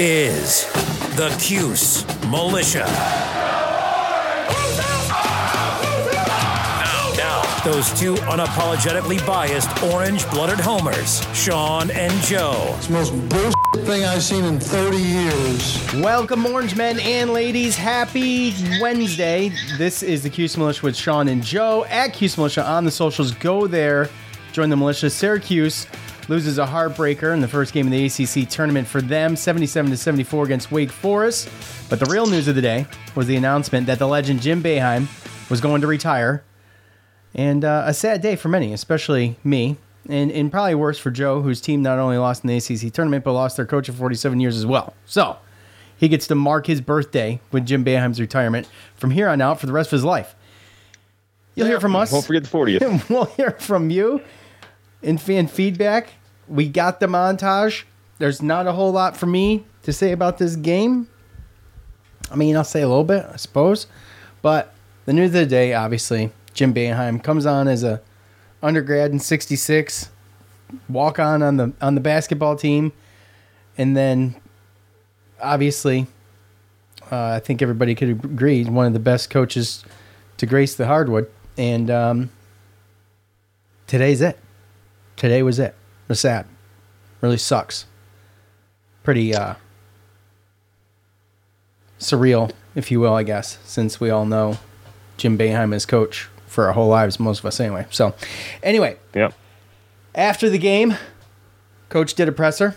is the Cuse Militia. Now, those two unapologetically biased orange-blooded homers, Sean and Joe. It's the most bullshit thing I've seen in 30 years. Welcome, orange men and ladies. Happy Wednesday. This is the Cuse Militia with Sean and Joe at Cuse Militia on the socials. Go there, join the militia. Syracuse loses a heartbreaker in the first game of the ACC tournament for them, 77 to 74 against Wake Forest. But the real news of the day was the announcement that the legend Jim Boeheim was going to retire. And uh, a sad day for many, especially me, and, and probably worse for Joe, whose team not only lost in the ACC tournament, but lost their coach of 47 years as well. So he gets to mark his birthday with Jim Boeheim's retirement from here on out for the rest of his life. You'll hear from us. Won't forget the 40th. we'll hear from you in fan feedback. We got the montage. There's not a whole lot for me to say about this game. I mean, I'll say a little bit, I suppose. But the news of the day, obviously, Jim Boeheim comes on as a undergrad in '66, walk on on the on the basketball team, and then obviously, uh, I think everybody could agree, one of the best coaches to grace the hardwood. And um, today's it. Today was it. It was sad. Really sucks. Pretty uh, surreal, if you will, I guess, since we all know Jim Boeheim is coach for our whole lives, most of us anyway. So, anyway, Yep. after the game, coach did a presser,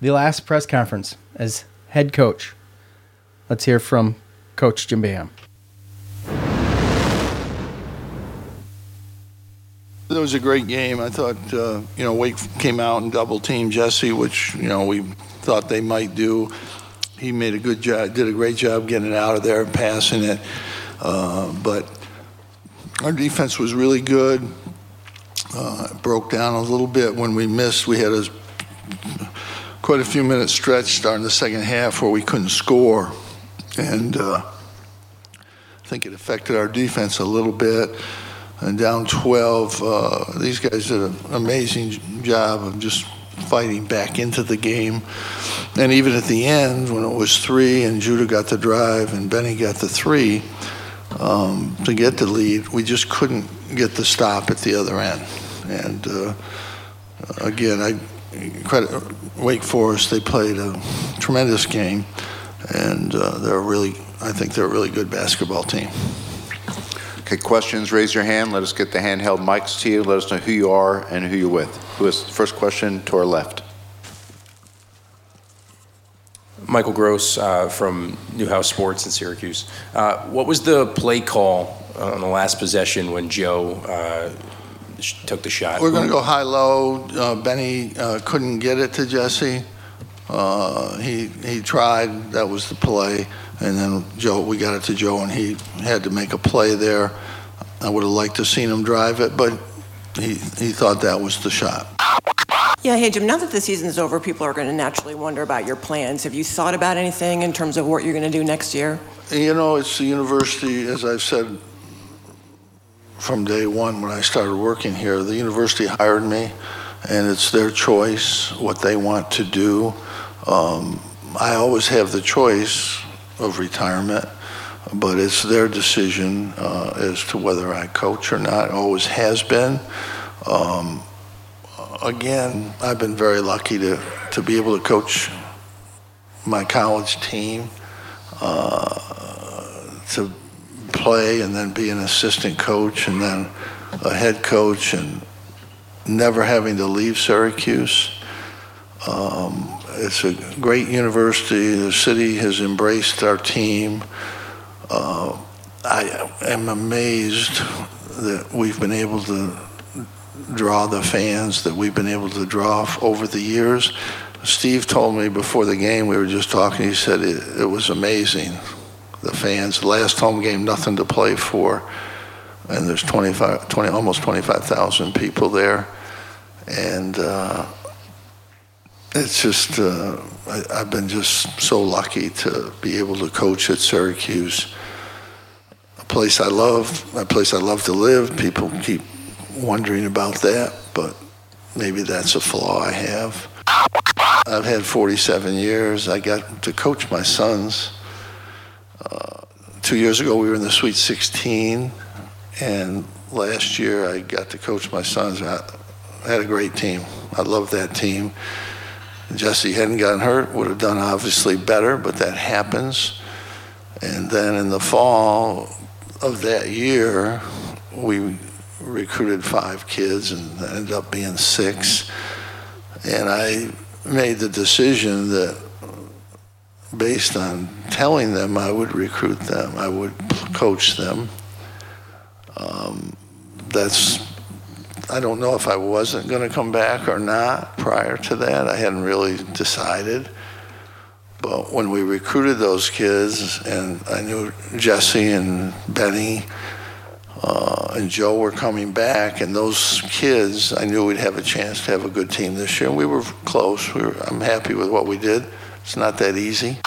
the last press conference as head coach. Let's hear from Coach Jim Boeheim. It was a great game. I thought, uh, you know, Wake came out and double teamed Jesse, which, you know, we thought they might do. He made a good job, did a great job getting it out of there and passing it. Uh, but our defense was really good. Uh, it broke down a little bit when we missed. We had a quite a few minutes stretch starting the second half where we couldn't score. And uh, I think it affected our defense a little bit and down 12. Uh, these guys did an amazing job of just fighting back into the game. And even at the end, when it was three and Judah got the drive and Benny got the three um, to get the lead, we just couldn't get the stop at the other end. And uh, again, I credit Wake Forest. They played a tremendous game, and uh, they're really, I think they're a really good basketball team. Okay, questions, raise your hand. Let us get the handheld mics to you. Let us know who you are and who you're with. Who is first question to our left? Michael Gross uh, from Newhouse Sports in Syracuse. Uh, what was the play call on the last possession when Joe uh, sh- took the shot? We're going to go high low. Uh, Benny uh, couldn't get it to Jesse. Uh, he he tried. That was the play. And then Joe, we got it to Joe, and he had to make a play there. I would have liked to seen him drive it, but he he thought that was the shot. Yeah, hey Jim, now that the season's over, people are going to naturally wonder about your plans. Have you thought about anything in terms of what you're going to do next year? You know, it's the university, as I've said from day one when I started working here, the university hired me, and it's their choice what they want to do. Um, I always have the choice of retirement, but it's their decision uh, as to whether I coach or not. Always has been. Um, again, I've been very lucky to, to be able to coach my college team. Uh, to play and then be an assistant coach and then a head coach and never having to leave Syracuse. Um, it's a great university. The city has embraced our team. Uh, I am amazed that we've been able to draw the fans that we've been able to draw over the years. Steve told me before the game, we were just talking, he said it, it was amazing. The fans, last home game, nothing to play for. And there's 25, 20, almost 25,000 people there. And uh, it's just, uh, I, I've been just so lucky to be able to coach at Syracuse, a place I love, a place I love to live. People keep wondering about that, but maybe that's a flaw I have. I've had 47 years. I got to coach my sons. Uh, two years ago, we were in the Sweet 16, and last year I got to coach my sons. I had a great team. I love that team. Jesse hadn't gotten hurt, would have done obviously better, but that happens. And then in the fall of that year, we recruited five kids and ended up being six. And I made the decision that based on telling them I would recruit them, I would coach them. Um, that's, I don't know if I wasn't going to come back or not prior to that. I hadn't really decided. But when we recruited those kids, and I knew Jesse and Benny uh, and Joe were coming back, and those kids, I knew we'd have a chance to have a good team this year. And we were close. We were, I'm happy with what we did. It's not that easy.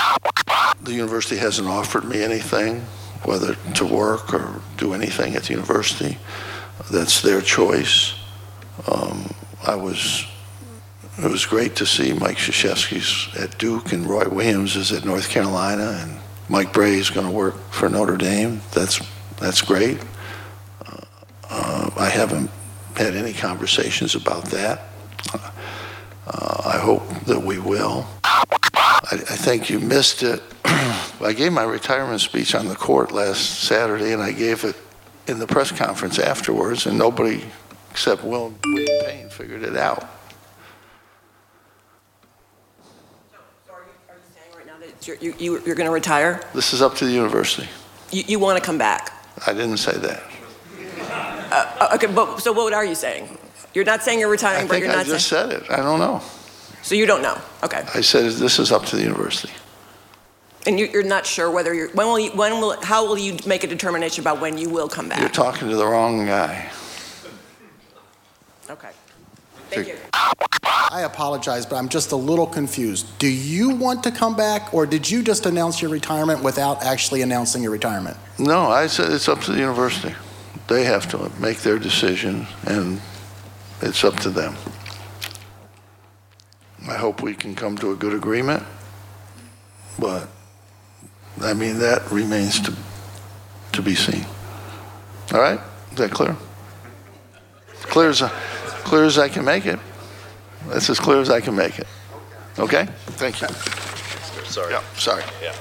The university hasn't offered me anything, whether to work or do anything at the university. That's their choice. Um, I was. It was great to see Mike Krzyzewski's at Duke and Roy Williams is at North Carolina and Mike Brey is going to work for Notre Dame. That's that's great. Uh, I haven't had any conversations about that. Uh, I hope that we will. I, I think you missed it. I gave my retirement speech on the court last Saturday, and I gave it in the press conference afterwards, and nobody except Will William Payne figured it out. So are you, are you saying right now that you're, you, you- you're going to retire? This is up to the university. You, you want to come back? I didn't say that. Uh, Okay, but, so what are you saying? You're not saying you're I retiring, but you're I not saying? I just said it. I don't know. So you don't know? Okay. I said this is up to the university. And you, you're not sure whether you're, when will you, when will, how will you make a determination about when you will come back? You're talking to the wrong guy. Okay. Thank you. I apologize, but I'm just a little confused. Do you want to come back, or did you just announce your retirement without actually announcing your retirement? No, I said it's up to the university. They have to make their decision, and it's up to them. I hope we can come to a good agreement, but, I mean, that remains to, to be seen. All right? Is that clear? Clear as, clear as I can make it. That's as clear as I can make it. Okay? Thank you. Sorry. Yeah, sorry. Yeah.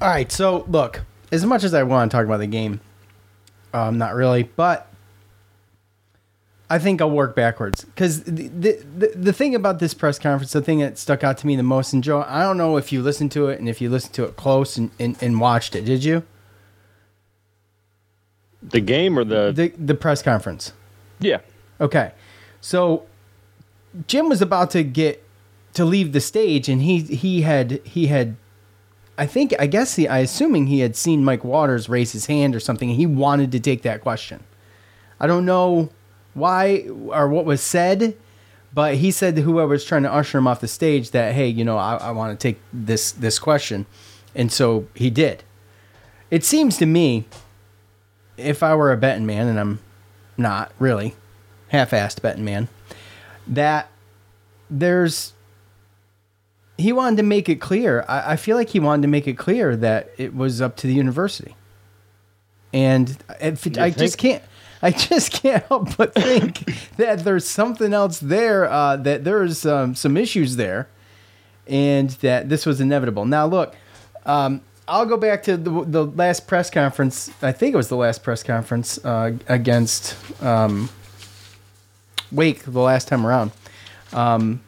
All right, so look, as much as I want to talk about the game, um, not really, but I think I'll work backwards because the, the the thing about this press conference, the thing that stuck out to me the most, and Joe, I don't know if you listened to it and if you listened to it close and, and, and watched it, did you? The game or the, The the press conference. yeah. Okay. So Jim was about to get to leave the stage and he he had he had I think I guess he I assuming he had seen Mike Waters raise his hand or something and he wanted to take that question. I don't know why or what was said, but he said to whoever was trying to usher him off the stage that hey, you know, I, I want to take this this question. And so he did. It seems to me if I were a betting man and I'm not really half-assed betting man that there's he wanted to make it clear I, I feel like he wanted to make it clear that it was up to the university and if i just can't i just can't help but think that there's something else there uh, that there's um, some issues there and that this was inevitable now look um, I'll go back to the, the last press conference. I think it was the last press conference uh, against um, Wake the last time around. Um,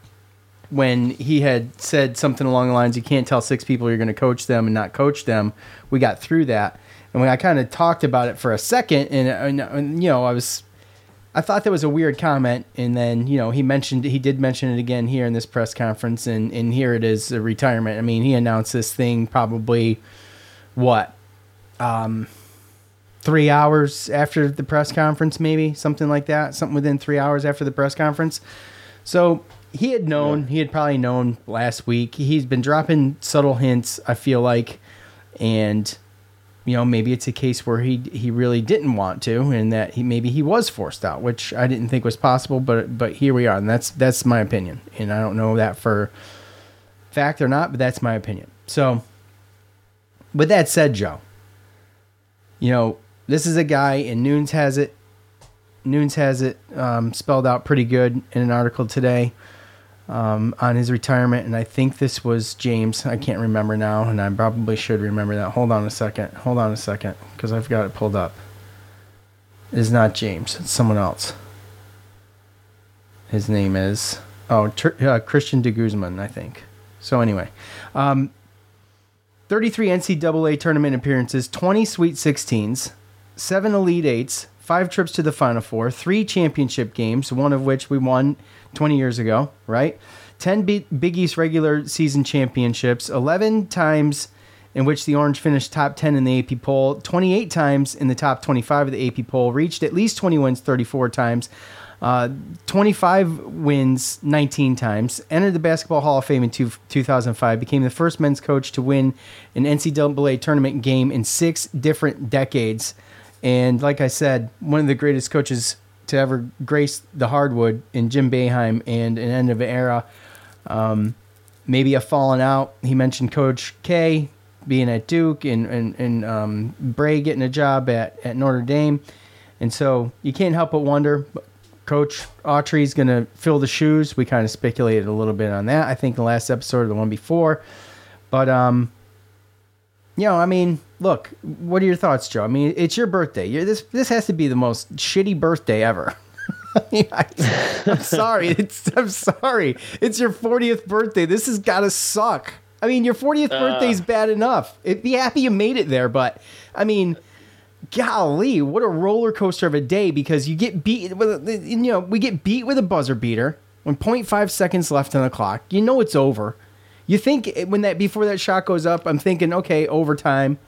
when he had said something along the lines, "You can't tell six people you're going to coach them and not coach them." We got through that, and when I kind of talked about it for a second, and, and, and you know, I was, I thought that was a weird comment, and then you know, he mentioned he did mention it again here in this press conference, and and here it is, a retirement. I mean, he announced this thing probably, what, um, three hours after the press conference, maybe something like that, something within three hours after the press conference. So he had known, he had probably known last week. He's been dropping subtle hints, I feel like, and you know, maybe it's a case where he he really didn't want to, and that he maybe he was forced out, which I didn't think was possible, but but here we are, and that's that's my opinion, and I don't know that for fact or not, but that's my opinion. So, with that said, Joe, you know, this is a guy, and Nunes has it. Nunes has it um, spelled out pretty good in an article today um, on his retirement, and I think this was James. I can't remember now, and I probably should remember that. Hold on a second. Hold on a second, because I've got it pulled up. It is not James. It's someone else. His name is oh uh, Christian de Guzman, I think. So anyway, um, 33 NCAA tournament appearances, 20 Sweet 16s, seven Elite Eights, five trips to the Final Four, three championship games, one of which we won 20 years ago, right? 10 B- Big East regular season championships, 11 times in which the Orange finished top 10 in the AP poll, 28 times in the top 25 of the AP poll, reached at least 20 wins 34 times, uh, 25 wins 19 times, entered the Basketball Hall of Fame in two, 2005, became the first men's coach to win an NCAA tournament game in six different decades. And like I said, one of the greatest coaches to ever grace the hardwood in Jim Boeheim and an end of an era. Um, maybe a falling out. He mentioned Coach K being at Duke and and, and um, Brey getting a job at, at Notre Dame, and so you can't help but wonder. Coach Autry's going to fill the shoes. We kind of speculated a little bit on that. I think the last episode or the one before, but um, you know, I mean, look, what are your thoughts, Joe? I mean, it's your birthday. You're, this this has to be the most shitty birthday ever. I, I'm sorry. It's I'm sorry. It's your 40th birthday. This has got to suck. I mean, your 40th Uh. birthday's bad enough. It, be happy you made it there, but I mean, golly, what a roller coaster of a day because you get beat with you know, we get beat with a buzzer beater when 0.5 seconds left on the clock. You know it's over. You think when that before that shot goes up, I'm thinking, okay, overtime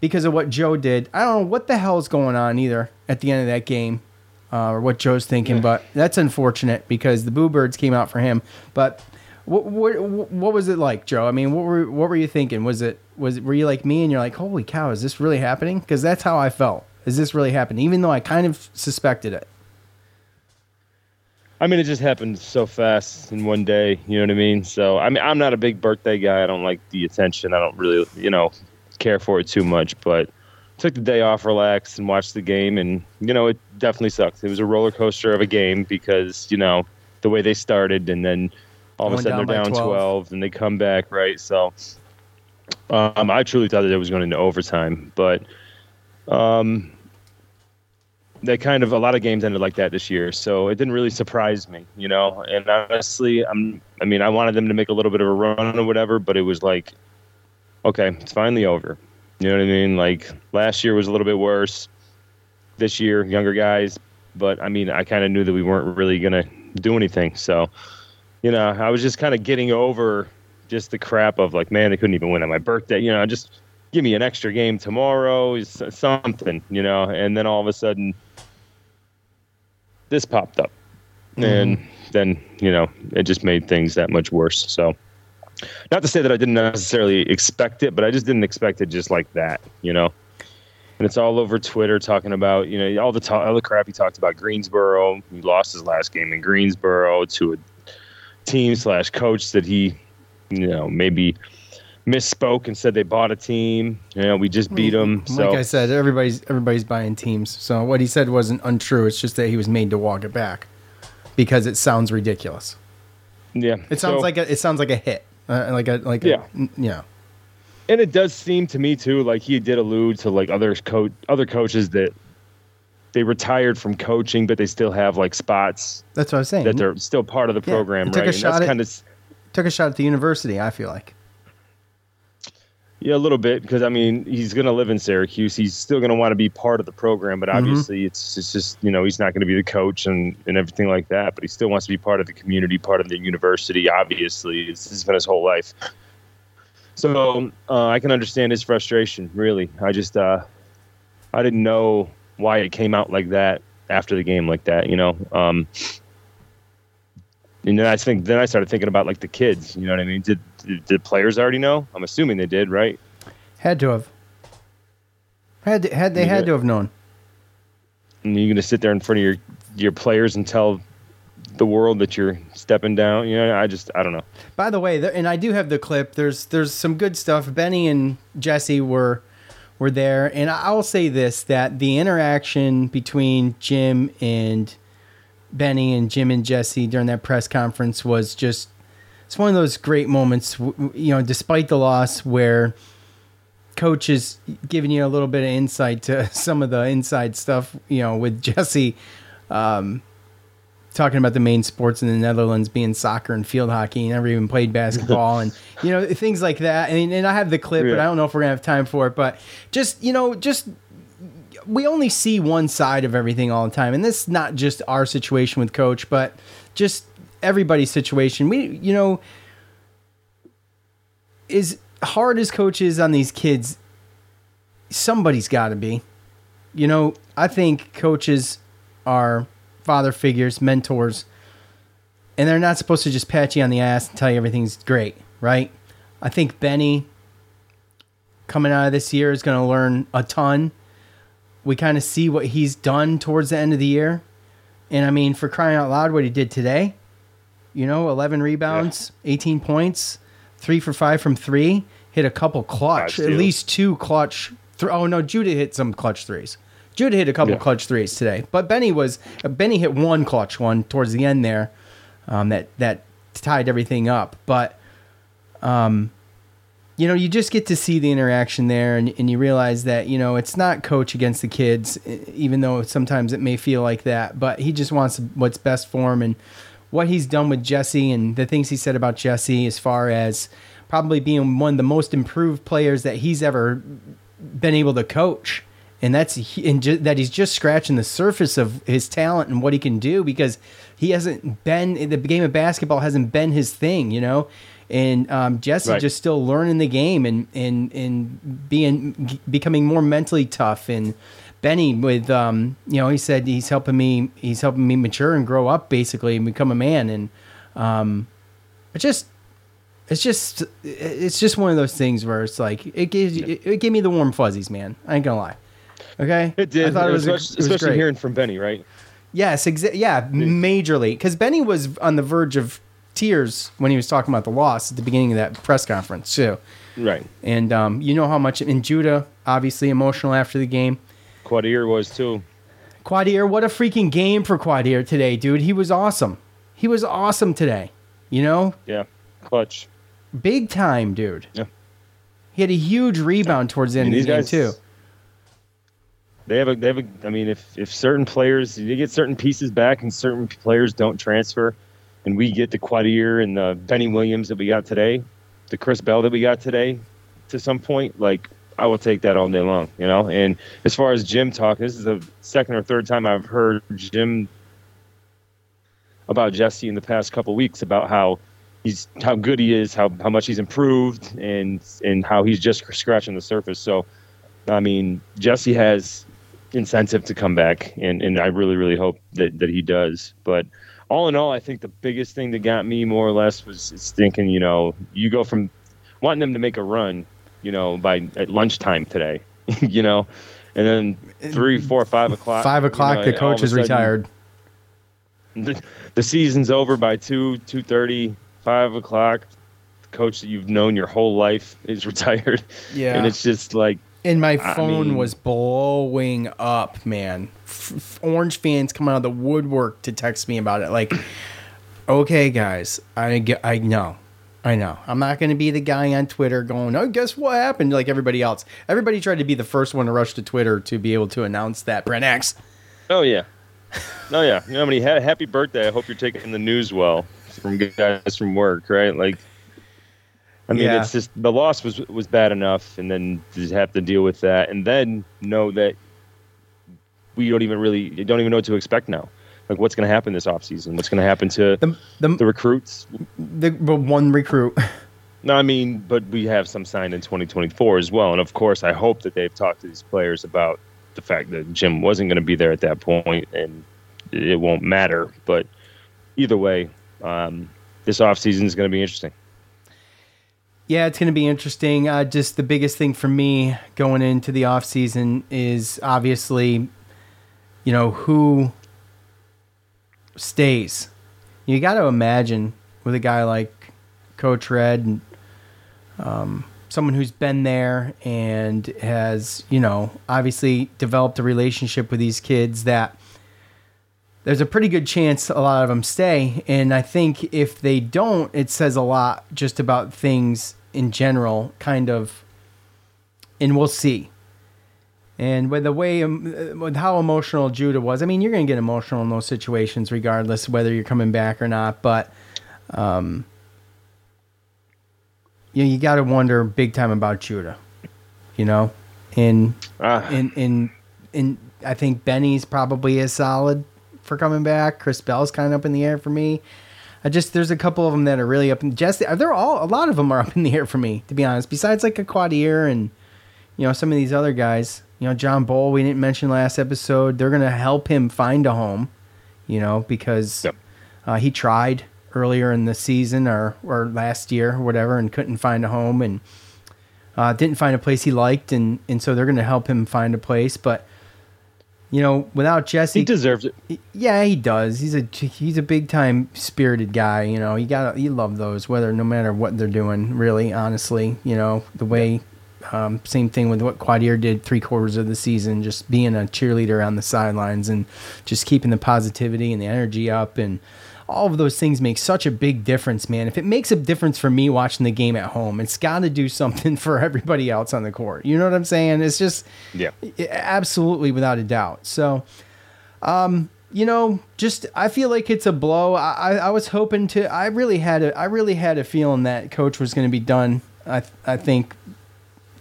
because of what Joe did. I don't know what the hell is going on either at the end of that game. Uh, or what Joe's thinking, but that's unfortunate because the Boo Birds came out for him. But what, what what was it like, Joe? I mean, what were what were you thinking? Was it was it, were you like me and you're like, holy cow, is this really happening? Because that's how I felt. Is this really happening? Even though I kind of suspected it. I mean, it just happened so fast in one day. You know what I mean? So, I mean, I'm not a big birthday guy. I don't like the attention. I don't really, you know, care for it too much. But took the day off, relaxed, and watched the game. And you know, it definitely sucked. It was a roller coaster of a game because you know the way they started, and then all of a sudden down they're down 12. 12. and they come back, right? So, um, I truly thought that it was going into overtime, but um, they kind of a lot of games ended like that this year, so it didn't really surprise me, you know. And honestly, I'm I mean, I wanted them to make a little bit of a run or whatever, but it was like, okay, it's finally over. You know what I mean? Like last year was a little bit worse. This year, younger guys, but I mean, I kind of knew that we weren't really gonna do anything. So, you know, I was just kind of getting over just the crap of like, man, they couldn't even win on my birthday. You know, just give me an extra game tomorrow, something, you know. And then all of a sudden, this popped up, mm-hmm. and then you know, it just made things that much worse. So, not to say that I didn't necessarily expect it, but I just didn't expect it just like that, you know. And it's all over Twitter talking about, you know, all the ta- all the crap he talked about Greensboro. He lost his last game in Greensboro to a team slash coach that he, you know, maybe misspoke and said they bought a team. You know, we just beat them. Like So I said, everybody's everybody's buying teams. So what he said wasn't untrue. It's just that he was made to walk it back because it sounds ridiculous. yeah, It sounds So- like a it sounds like a hit, uh, like a like Yeah. n- yeah. and it does seem to me too like he did allude to like other coach other coaches that they retired from coaching, but they still have like spots That's what I was saying. that they're still part of the Yeah, program, he took a right? And shot at- kind of Took a shot at the university. I feel like. Yeah, a little bit because I mean he's going to live in Syracuse. He's still going to want to be part of the program, but Mhm. obviously it's, it's just you know he's not going to be the coach and, and everything like that. But he still wants to be part of the community, part of the university. Obviously, this has been his whole life. So uh, I can understand his frustration. Really, I just uh, I didn't know why it came out like that after the game like that. You know. Um, and then I think then I started thinking about like the kids. You know what I mean? Did did, players already know? I'm assuming they did, right? Had to have. Had to, had they You had get- to have known. And you're gonna sit there in front of your your players and tell the world that you're stepping down. You know, I just I don't know. By the way, and I do have the clip. There's there's some good stuff. Benny and Jesse were were there, and I will say this: that the interaction between Jim and Benny and Jim and Jesse during that press conference was just it's one of those great moments. You know, despite the loss, where coach is giving you a little bit of insight to some of the inside stuff. You know, with Jesse. Um, talking about the main sports in the Netherlands being soccer and field hockey. He never even played basketball and you know things like that. And, and I have the clip, but I don't know if we're gonna have time for it. But just you know, just we only see one side of everything all the time, and this is not just our situation with coach, but just everybody's situation. We you know is hard as coaches on these kids. Somebody's got to be. You know, I think coaches are father figures, mentors, and they're not supposed to just pat you on the ass and tell you everything's great, right? I think Benny coming out of this year is going to learn a ton. We kind of see what he's done towards the end of the year. And I mean, for crying out loud, what he did today, you know, 11 rebounds, 18 points, three for five from three, hit a couple clutch, at least two clutch. Th- oh, no, Judah hit some clutch threes. Judah hit a couple Yeah. clutch threes today, but Benny was uh, Benny hit one clutch one towards the end there, um, that that tied everything up. But um, you know, you just get to see the interaction there, and, and you realize that you know it's not coach against the kids, even though sometimes it may feel like that. But he just wants what's best for him, and what he's done with Jesse, and the things he said about Jesse, as far as probably being one of the most improved players that he's ever been able to coach. And that's and ju- that he's just scratching the surface of his talent and what he can do because he hasn't been the game of basketball hasn't been his thing, you know. And um, Jesse Right. just still learning the game and and and being becoming more mentally tough. And Benny with um, you know he said he's helping me he's helping me mature and grow up basically and become a man. And um, it just it's just it's just one of those things where it's like it gives you, it, it gave me the warm fuzzies, man. I ain't gonna lie. Okay, It did, I thought it was, especially, it was especially hearing from Benny, right? Yes, exa- yeah, majorly. Because Benny was on the verge of tears when he was talking about the loss at the beginning of that press conference too. Right. And um, you know how much and Judah obviously emotional after the game. Quadir was too. Quadir, what a freaking game for Quadir today, dude. He was awesome. He was awesome today. You know, Yeah, clutch. big time, dude. Yeah. He had a huge rebound towards the end And of the game guys- too. They have a. They have a. I mean, if if certain players you get certain pieces back and certain players don't transfer, and we get the Quadir and the Benny Williams that we got today, the Chris Bell that we got today, to some point, like I will take that all day long, you know. And as far as Jim talk, this is the second or third time I've heard Jim about Jesse in the past couple weeks about how he's how good he is, how how much he's improved, and and how he's just scratching the surface. So, I mean, Jesse has incentive to come back, and and I really really hope that that he does. But all in all, I think the biggest thing that got me more or less was thinking, you know, you go from wanting them to make a run, you know, by at lunchtime today, you know, and then three, four, five o'clock. Five you o'clock, know, the coach is sudden- retired. the, the season's over by 2 2.30 5 o'clock the coach that you've known your whole life is retired Yeah. and it's just like And my I phone mean- was blowing up, man. F- Orange fans coming out of the woodwork to text me about it. Like, okay, guys, I get, I know, I know. I'm not going to be the guy on Twitter going, "Oh, guess what happened?" Like everybody else. Everybody tried to be the first one to rush to Twitter to be able to announce that Brent Axe. Oh yeah, oh yeah. You know, I mean, ha- happy birthday. I hope you're taking the news well from guys from work, right? Like, I mean, Yeah. it's just the loss was was bad enough, and then to have to deal with that, and then know that we don't even really don't even know what to expect now. Like, what's going to happen this offseason? What's going to happen to The the, the recruits? the, one recruit. No, I mean, but we have some signed in 2024 as well. And of course, I hope that they've talked to these players about the fact that Jim wasn't going to be there at that point and it won't matter. But either way, um, this offseason is going to be interesting. Yeah, it's going to be interesting. Uh, just the biggest thing for me going into the off season is obviously, you know, who stays. You got to imagine with a guy like Coach Red and um, someone who's been there and has, you know, obviously developed a relationship with these kids that there's a pretty good chance a lot of them stay. And I think if they don't, it says a lot just about things in general, kind of. And we'll see. And with the way, um, with how emotional Judah was, I mean, you're going to get emotional in those situations, regardless whether you're coming back or not. But, um, you know, you got to wonder big time about Judah, you know, and Ah. in in in I think Benny's probably as solid for coming back. Chris Bell's kind of up in the air for me. I just there's a couple of them that are really up in Jesse. They're all a lot of them are up in the air for me to be honest. Besides like a Quadir and you know some of these other guys. You know John Bol we didn't mention last episode. They're gonna help him find a home. You know because Yep. uh, he tried earlier in the season or or last year or whatever and couldn't find a home and uh, didn't find a place he liked and and so they're gonna help him find a place. But you know without Jesse He deserves it. yeah, he does. He's a he's a big time spirited guy. You know, you got to you love those whether no matter what they're doing. Really, honestly, you know the way. Um, same thing with what Quadir did three quarters of the season, just being a cheerleader on the sidelines and just keeping the positivity and the energy up and all of those things make such a big difference, man. If it makes a difference for me watching the game at home, it's got to do something for everybody else on the court. You know what I'm saying? It's just Yeah. absolutely without a doubt. So, um, you know, just I feel like it's a blow. I, I, I was hoping to. I really had a. I really had a feeling that coach was going to be done. I I think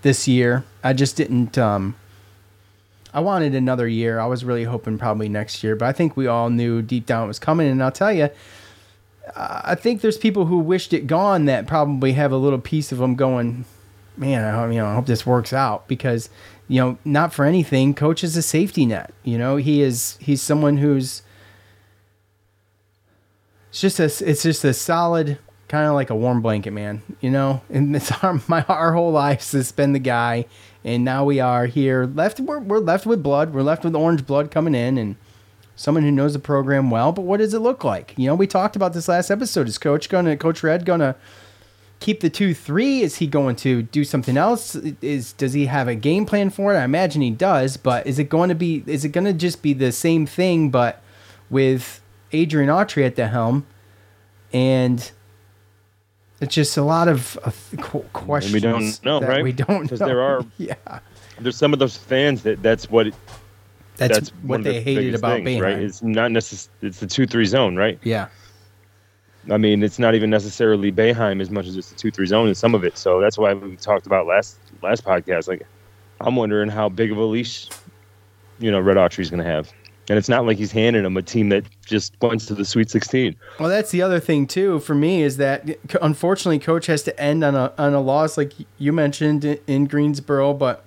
this year. I just didn't. Um, I wanted another year. I was really hoping probably next year, but I think we all knew deep down it was coming. And I'll tell you, I think there's people who wished it gone that probably have a little piece of them going, man, I hope, you know, I hope this works out because, you know, not for anything, coach is a safety net. You know, he is he's someone who's it's just a it's just a solid kind of like a warm blanket, man. You know, and it's our my our whole lives has been the guy, and now we are here left. We're we're left with blood. We're left with orange blood coming in, and someone who knows the program well. But what does it look like? You know, we talked about this last episode. Is Coach gonna Coach Red gonna keep the two three? Is he going to do something else? Is does he have a game plan for it? I imagine he does. But is it going to be? Is it going to just be the same thing, but with Adrian Autry at the helm? And it's just a lot of uh, qu- questions. we don't know, that right? We don't Because know. there are- yeah. There's some of those fans that that's what That's, that's, what of the they hated about things, Boeheim. right? It's not necess- It's the two three zone, right? yeah. I mean, it's not even necessarily Boeheim as much as it's the two three zone and some of it. So that's why we talked about last last podcast. Like, I'm wondering how big of a leash, you know, Red Autry's going to have. And it's not like he's handing him a team that just went to the Sweet 16. Well, that's the other thing too for me is that unfortunately, coach has to end on a on a loss like you mentioned in- in Greensboro, but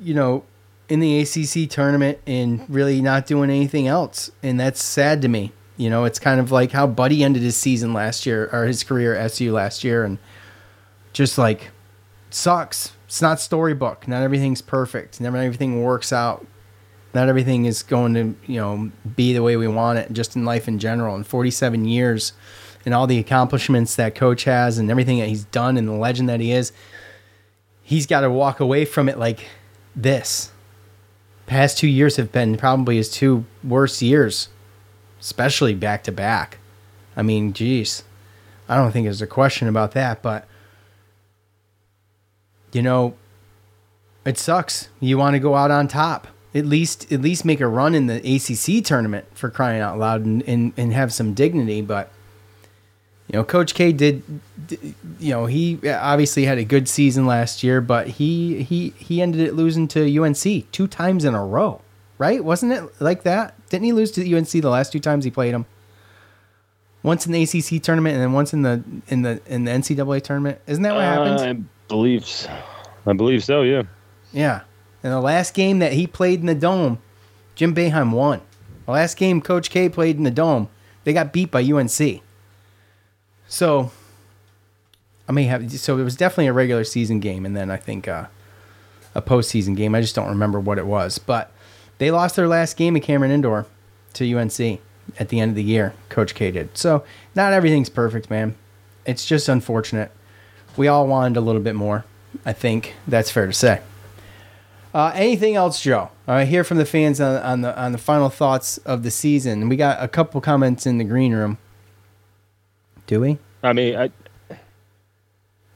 you know, in the ACC tournament and really not doing anything else, and that's sad to me. You know, it's kind of like how Buddy ended his season last year or his career at SU last year, and just like sucks. It's not storybook. Not everything's perfect. Never everything works out not everything is going to you know be the way we want it just in life in general in 47 years and all the accomplishments that coach has and everything that he's done and the legend that he is he's got to walk away from it like this past two years have been probably his two worst years especially back to back i mean geez I don't think there's a question about that, but you know, it sucks. You want to go out on top. At least at least make a run in the ACC tournament for crying out loud and, and, and have some dignity, but you know, Coach K did, you know, he obviously had a good season last year, but he he he ended it losing to UNC two times in a row, right? Wasn't it like that? Didn't he lose to UNC the last two times he played them? Once in the ACC tournament and then once in the in the in the NCAA tournament. Isn't that what uh, happened? I believe, I believe so. Yeah. Yeah. And the last game that he played in the dome, Jim Boeheim won. The last game Coach K played in the dome, they got beat by UNC. So, I may have. So it was definitely a regular season game, and then I think uh, a postseason game. I just don't remember what it was, but they lost their last game at Cameron Indoor to UNC at the end of the year. Coach K did. So not everything's perfect, man. It's just unfortunate. We all wanted a little bit more. I think that's fair to say. Uh, anything else, Joe? I hear from the fans on, on the on the final thoughts of the season. We got a couple comments in the green room. Do we? I mean, I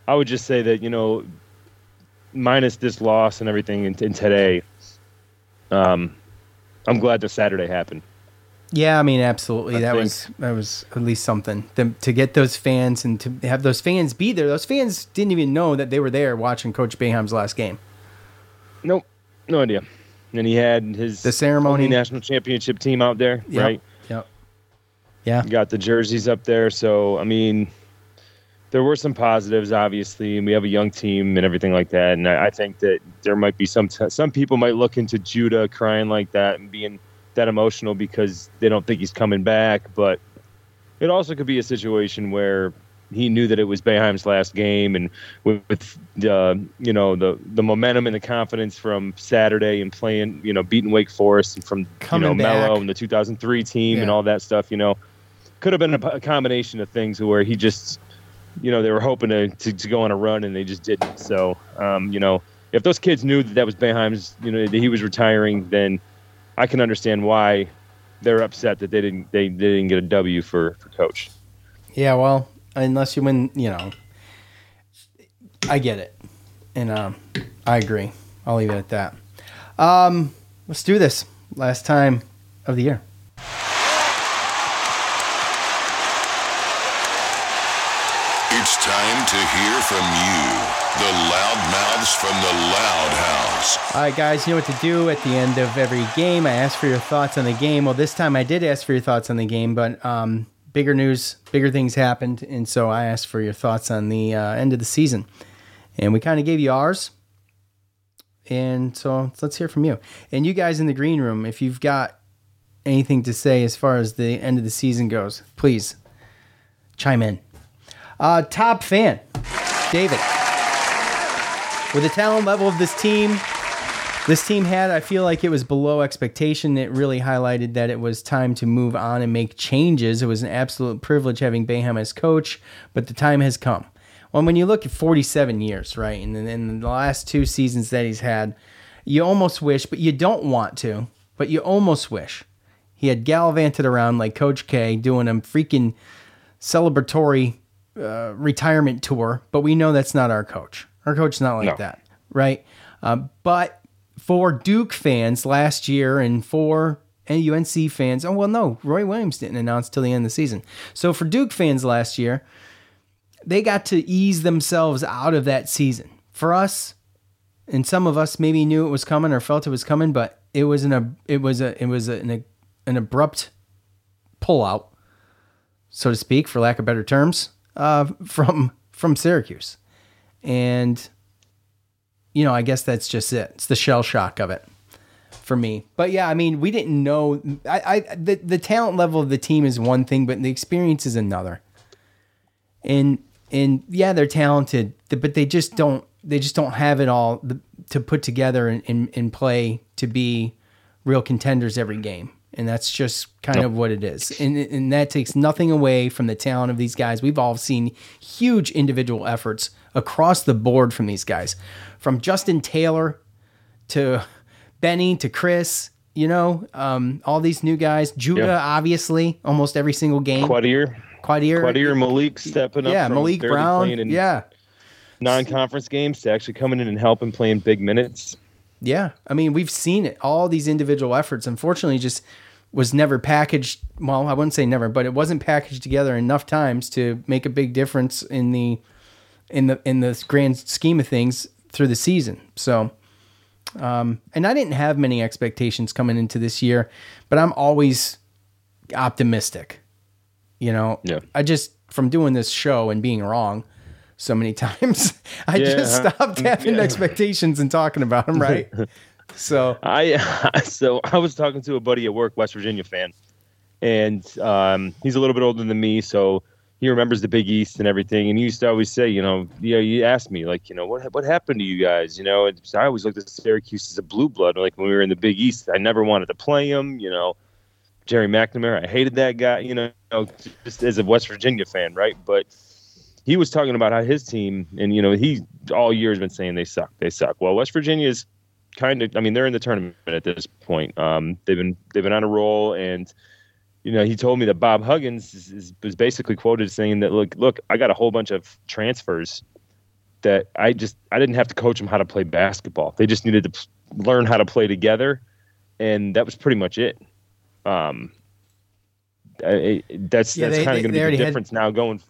I would just say that you know, minus this loss and everything in, in today, um, I'm glad that Saturday happened. Yeah, I mean, absolutely. I that think- was that was at least something. To get those fans and to have those fans be there. Those fans didn't even know that they were there watching Coach Boeheim's last game. Nope, no idea. And he had his The ceremony. national championship team out there, Yep, right? Yep. Yeah. got the jerseys up there. So I mean, there were some positives, obviously, and we have a young team and everything like that. And I, I think that there might be some some people might look into Judah crying like that and being that emotional because they don't think he's coming back. But it also could be a situation where he knew that it was Boeheim's last game, and with, with the you know the the momentum and the confidence from Saturday and playing you know beating Wake Forest and from Coming you know Melo and the 2003 team and all that stuff, you know, could have been a, a combination of things where he just you know they were hoping to, to, to go on a run and they just didn't. So um, you know if those kids knew that that was Boeheim's you know that he was retiring, then I can understand why they're upset that they didn't they, they didn't get a W for for coach. Yeah, well, unless you win, you know, I get it, and um, I agree. I'll leave it at that. Um, let's do this. Last time of the year. It's time to hear from you, the loudmouths from the Loud House. All right, guys, you know what to do at the end of every game. I ask for your thoughts on the game. Well, this time I did ask for your thoughts on the game, but um, bigger news, bigger things happened, and so I asked for your thoughts on the uh, end of the season, and we kind of gave you ours. And so let's hear from you. And you guys in the green room, if you've got anything to say as far as the end of the season goes, please chime in. Uh, top fan, David. With the talent level of this team, this team had, I feel like it was below expectation. It really highlighted that it was time to move on and make changes. It was an absolute privilege having Boeheim as coach, but the time has come. Well, when you look at 47 years, right, and then in the last two seasons that he's had, you almost wish, but you don't want to, but you almost wish he had gallivanted around like Coach K doing a freaking celebratory uh, retirement tour, but we know that's not our coach. Our coach is not like No. that, right? Uh, but for Duke fans last year and for UNC fans, oh well, no, Roy Williams didn't announce till the end of the season. So for Duke fans last year, they got to ease themselves out of that season. For us, and some of us maybe knew it was coming or felt it was coming, but it was an it was a it was an, an abrupt pullout, so to speak, for lack of better terms, uh, from from Syracuse, and you know I guess that's just it. It's the shell shock of it for me. But yeah, I mean, we didn't know. I, I the the talent level of the team is one thing, but the experience is another. And and yeah, they're talented, but they just don't they just don't have it all to put together and, and, and play to be real contenders every game. And that's just kind of what it is. And, and that takes nothing away from the talent of these guys. We've all seen huge individual efforts across the board from these guys, from Justin Taylor to Benny to Chris, you know, um, all these new guys. Judah, Yeah. obviously, almost every single game. Quadir. Quadir, Quadir Maliq stepping up. yeah, from Maliq Brown, yeah, non-conference games to actually coming in and helping playing big minutes. Yeah. I mean, we've seen it. All these individual efforts, unfortunately, just was never packaged. Well, I wouldn't say never, but it wasn't packaged together enough times to make a big difference in the in the in the grand scheme of things through the season. So, um, and I didn't have many expectations coming into this year, but I'm always optimistic. You know, Yeah. I just from doing this show and being wrong so many times, I just stopped having Yeah. expectations and talking about them. Right. so I so I was talking to a buddy at work, West Virginia fan, and um, he's a little bit older than me, so he remembers the Big East and everything. And he used to always say, you know, yeah, you asked me like, you know, what what happened to you guys? You know, and I always looked at Syracuse as a blue blood. Like when we were in the Big East, I never wanted to play him. You know, Gerry McNamara, I hated that guy. You know, just as a West Virginia fan, right? But he was talking about how his team, and you know, he all year has been saying they suck, they suck. Well, West Virginia is kind of, I mean, they're in the tournament at this point. Um, they've been they've been on a roll, and you know, he told me that Bob Huggins is, is, was basically quoted saying that, look, look, I got a whole bunch of transfers that I just I didn't have to coach them how to play basketball. They just needed to learn how to play together, and that was pretty much it. Um, I, I- that's Yeah, that's kind of going to be the had- difference now going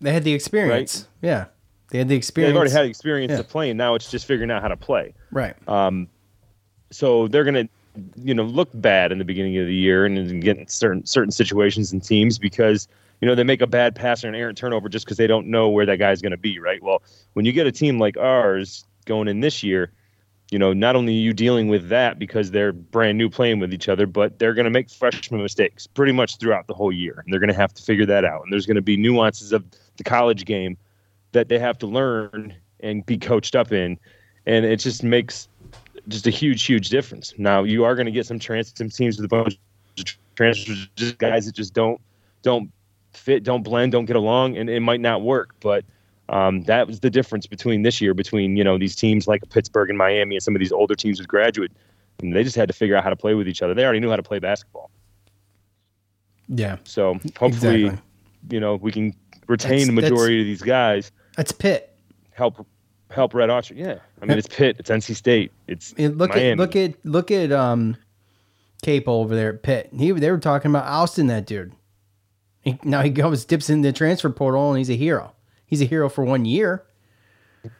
they had the experience. Yeah. They had the Yeah, experience. they've already had experience Yeah. of playing. Now it's just figuring out how to play. Right. Um, so they're gonna, you know, look bad in the beginning of the year and get in certain certain situations and teams because you know they make a bad pass or an errant turnover just because they don't know where that guy's going to be. Right. Well, when you get a team like ours going in this year, you know, not only are you dealing with that because they're brand new playing with each other, but they're going to make freshman mistakes pretty much throughout the whole year, and they're going to have to figure that out. And there's going to be nuances of the college game that they have to learn and be coached up in, and it just makes just a huge, huge difference. Now you are going to get some trans some teams with a bunch of transfers, just guys that just don't don't fit, don't blend, don't get along, and it might not work. But um, that was the difference between this year between you know these teams like Pittsburgh and Miami and some of these older teams with graduate. And they just had to figure out how to play with each other. They already knew how to play basketball. Yeah. So hopefully, Exactly. you know, we can retain the majority of these guys. That's Pitt. Help help Red Autry. Yeah, I mean it's Pitt, it's NC State, it's And look Miami. at look at look at um Capel over there at Pitt. He they were talking about ousting that dude. He, now he goes dips in the transfer portal and he's a hero. He's a hero for one year.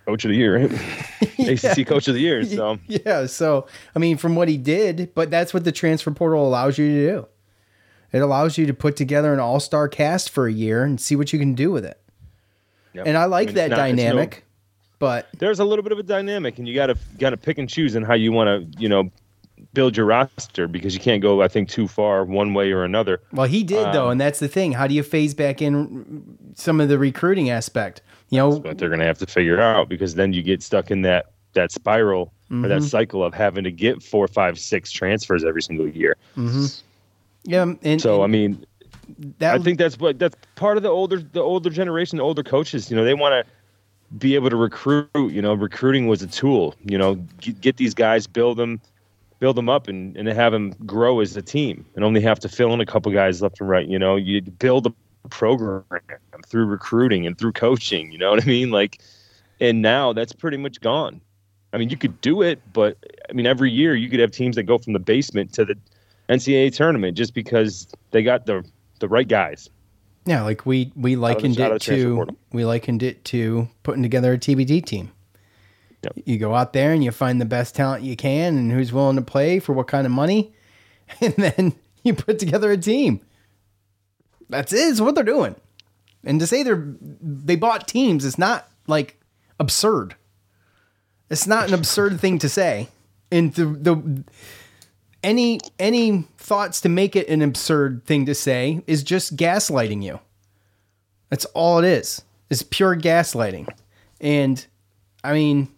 coach of the year, right? ACC coach of the year. So Yeah, so I mean, from what he did, but that's what the transfer portal allows you to do. It allows you to put together an all-star cast for a year and see what you can do with it. Yep. And I like mean, that not- it's no- dynamic, but there's a little bit of a dynamic, and you got to got to pick and choose on how you want to, you know, build your roster because you can't go, I think, too far one way or another. well, he did though, Um, and that's the thing. How do you phase back in some of the recruiting aspect? You know, But they're going to have to figure out because then you get stuck in that that spiral or that Mhm. cycle of having to get four, five, six transfers every single year. Yeah, and So I mean, that I think that's what that's part of the older the older generation, the older coaches. You know, they want to be able to recruit. You know, recruiting was a tool. You know, get, get these guys, build them, build them up, and and have them grow as a team, and only have to fill in a couple guys left and right. You know, you build a program through recruiting and through coaching. You know what I mean? Like, and now that's pretty much gone. I mean, you could do it, but I mean, every year you could have teams that go from the basement to the NCAA tournament just because they got the the right guys. Yeah, like we we likened it to we likened it to putting together a TBT team. You go out there and you find the best talent you can and who's willing to play for what kind of money, and then you put together a team. That's it. It's what they're doing. And to say they're they bought teams is not like absurd. It's not an absurd thing to say. And the the any any thoughts to make it an absurd thing to say is just gaslighting you. That's all it is. It's pure gaslighting. And I mean,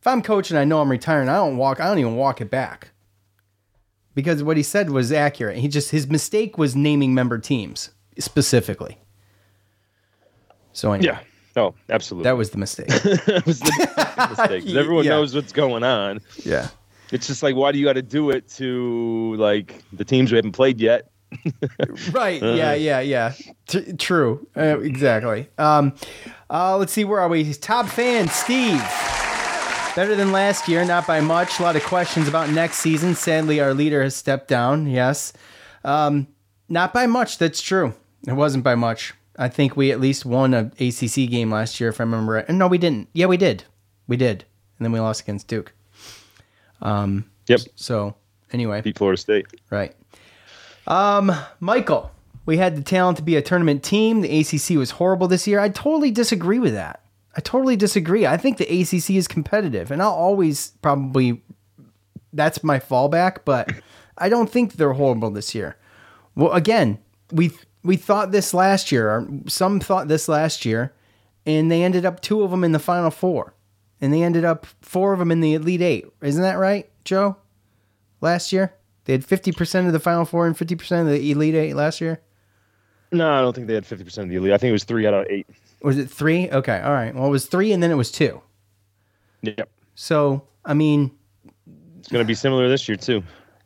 if I'm coaching, I know I'm retiring. I don't walk. I don't even walk it back because what he said was accurate. He just his mistake was naming member teams specifically. So anyway, Yeah. Oh, absolutely. that was the mistake. that was the mistake. Everyone Yeah. knows what's going on. yeah. It's just like, why do you got to do it to like the teams we haven't played yet? right. Yeah. Yeah. Yeah. T- true. Uh, exactly. Um, uh, let's see. Where are we? Top fan Steve. Better than last year, not by much. A lot of questions about next season. Sadly, our leader has stepped down. Yes. Um, not by much. That's true. It wasn't by much. I think we at least won a ACC game last year, if I remember right. No, we didn't. Yeah, we did. We did, and then we lost against Duke. Um. Yep. So anyway, beat Florida State. Right. Um, Michael, we had the talent to be a tournament team. The ACC was horrible this year. I totally disagree with that. I totally disagree. I think the ACC is competitive, and I'll always probably that's my fallback. But I don't think they're horrible this year. Well, again, we we thought this last year. Or some thought this last year, and they ended up two of them in the final four, and they ended up four of them in the elite eight. Isn't that right, Joe? Last year they had fifty percent of the final four and fifty percent of the elite eight last year. No, I don't think they had fifty percent of the elite. I think it was three out of eight. Was it three? Okay, all right. Well, it was three, and then it was two. Yep. So I mean, It's going to be similar this year too.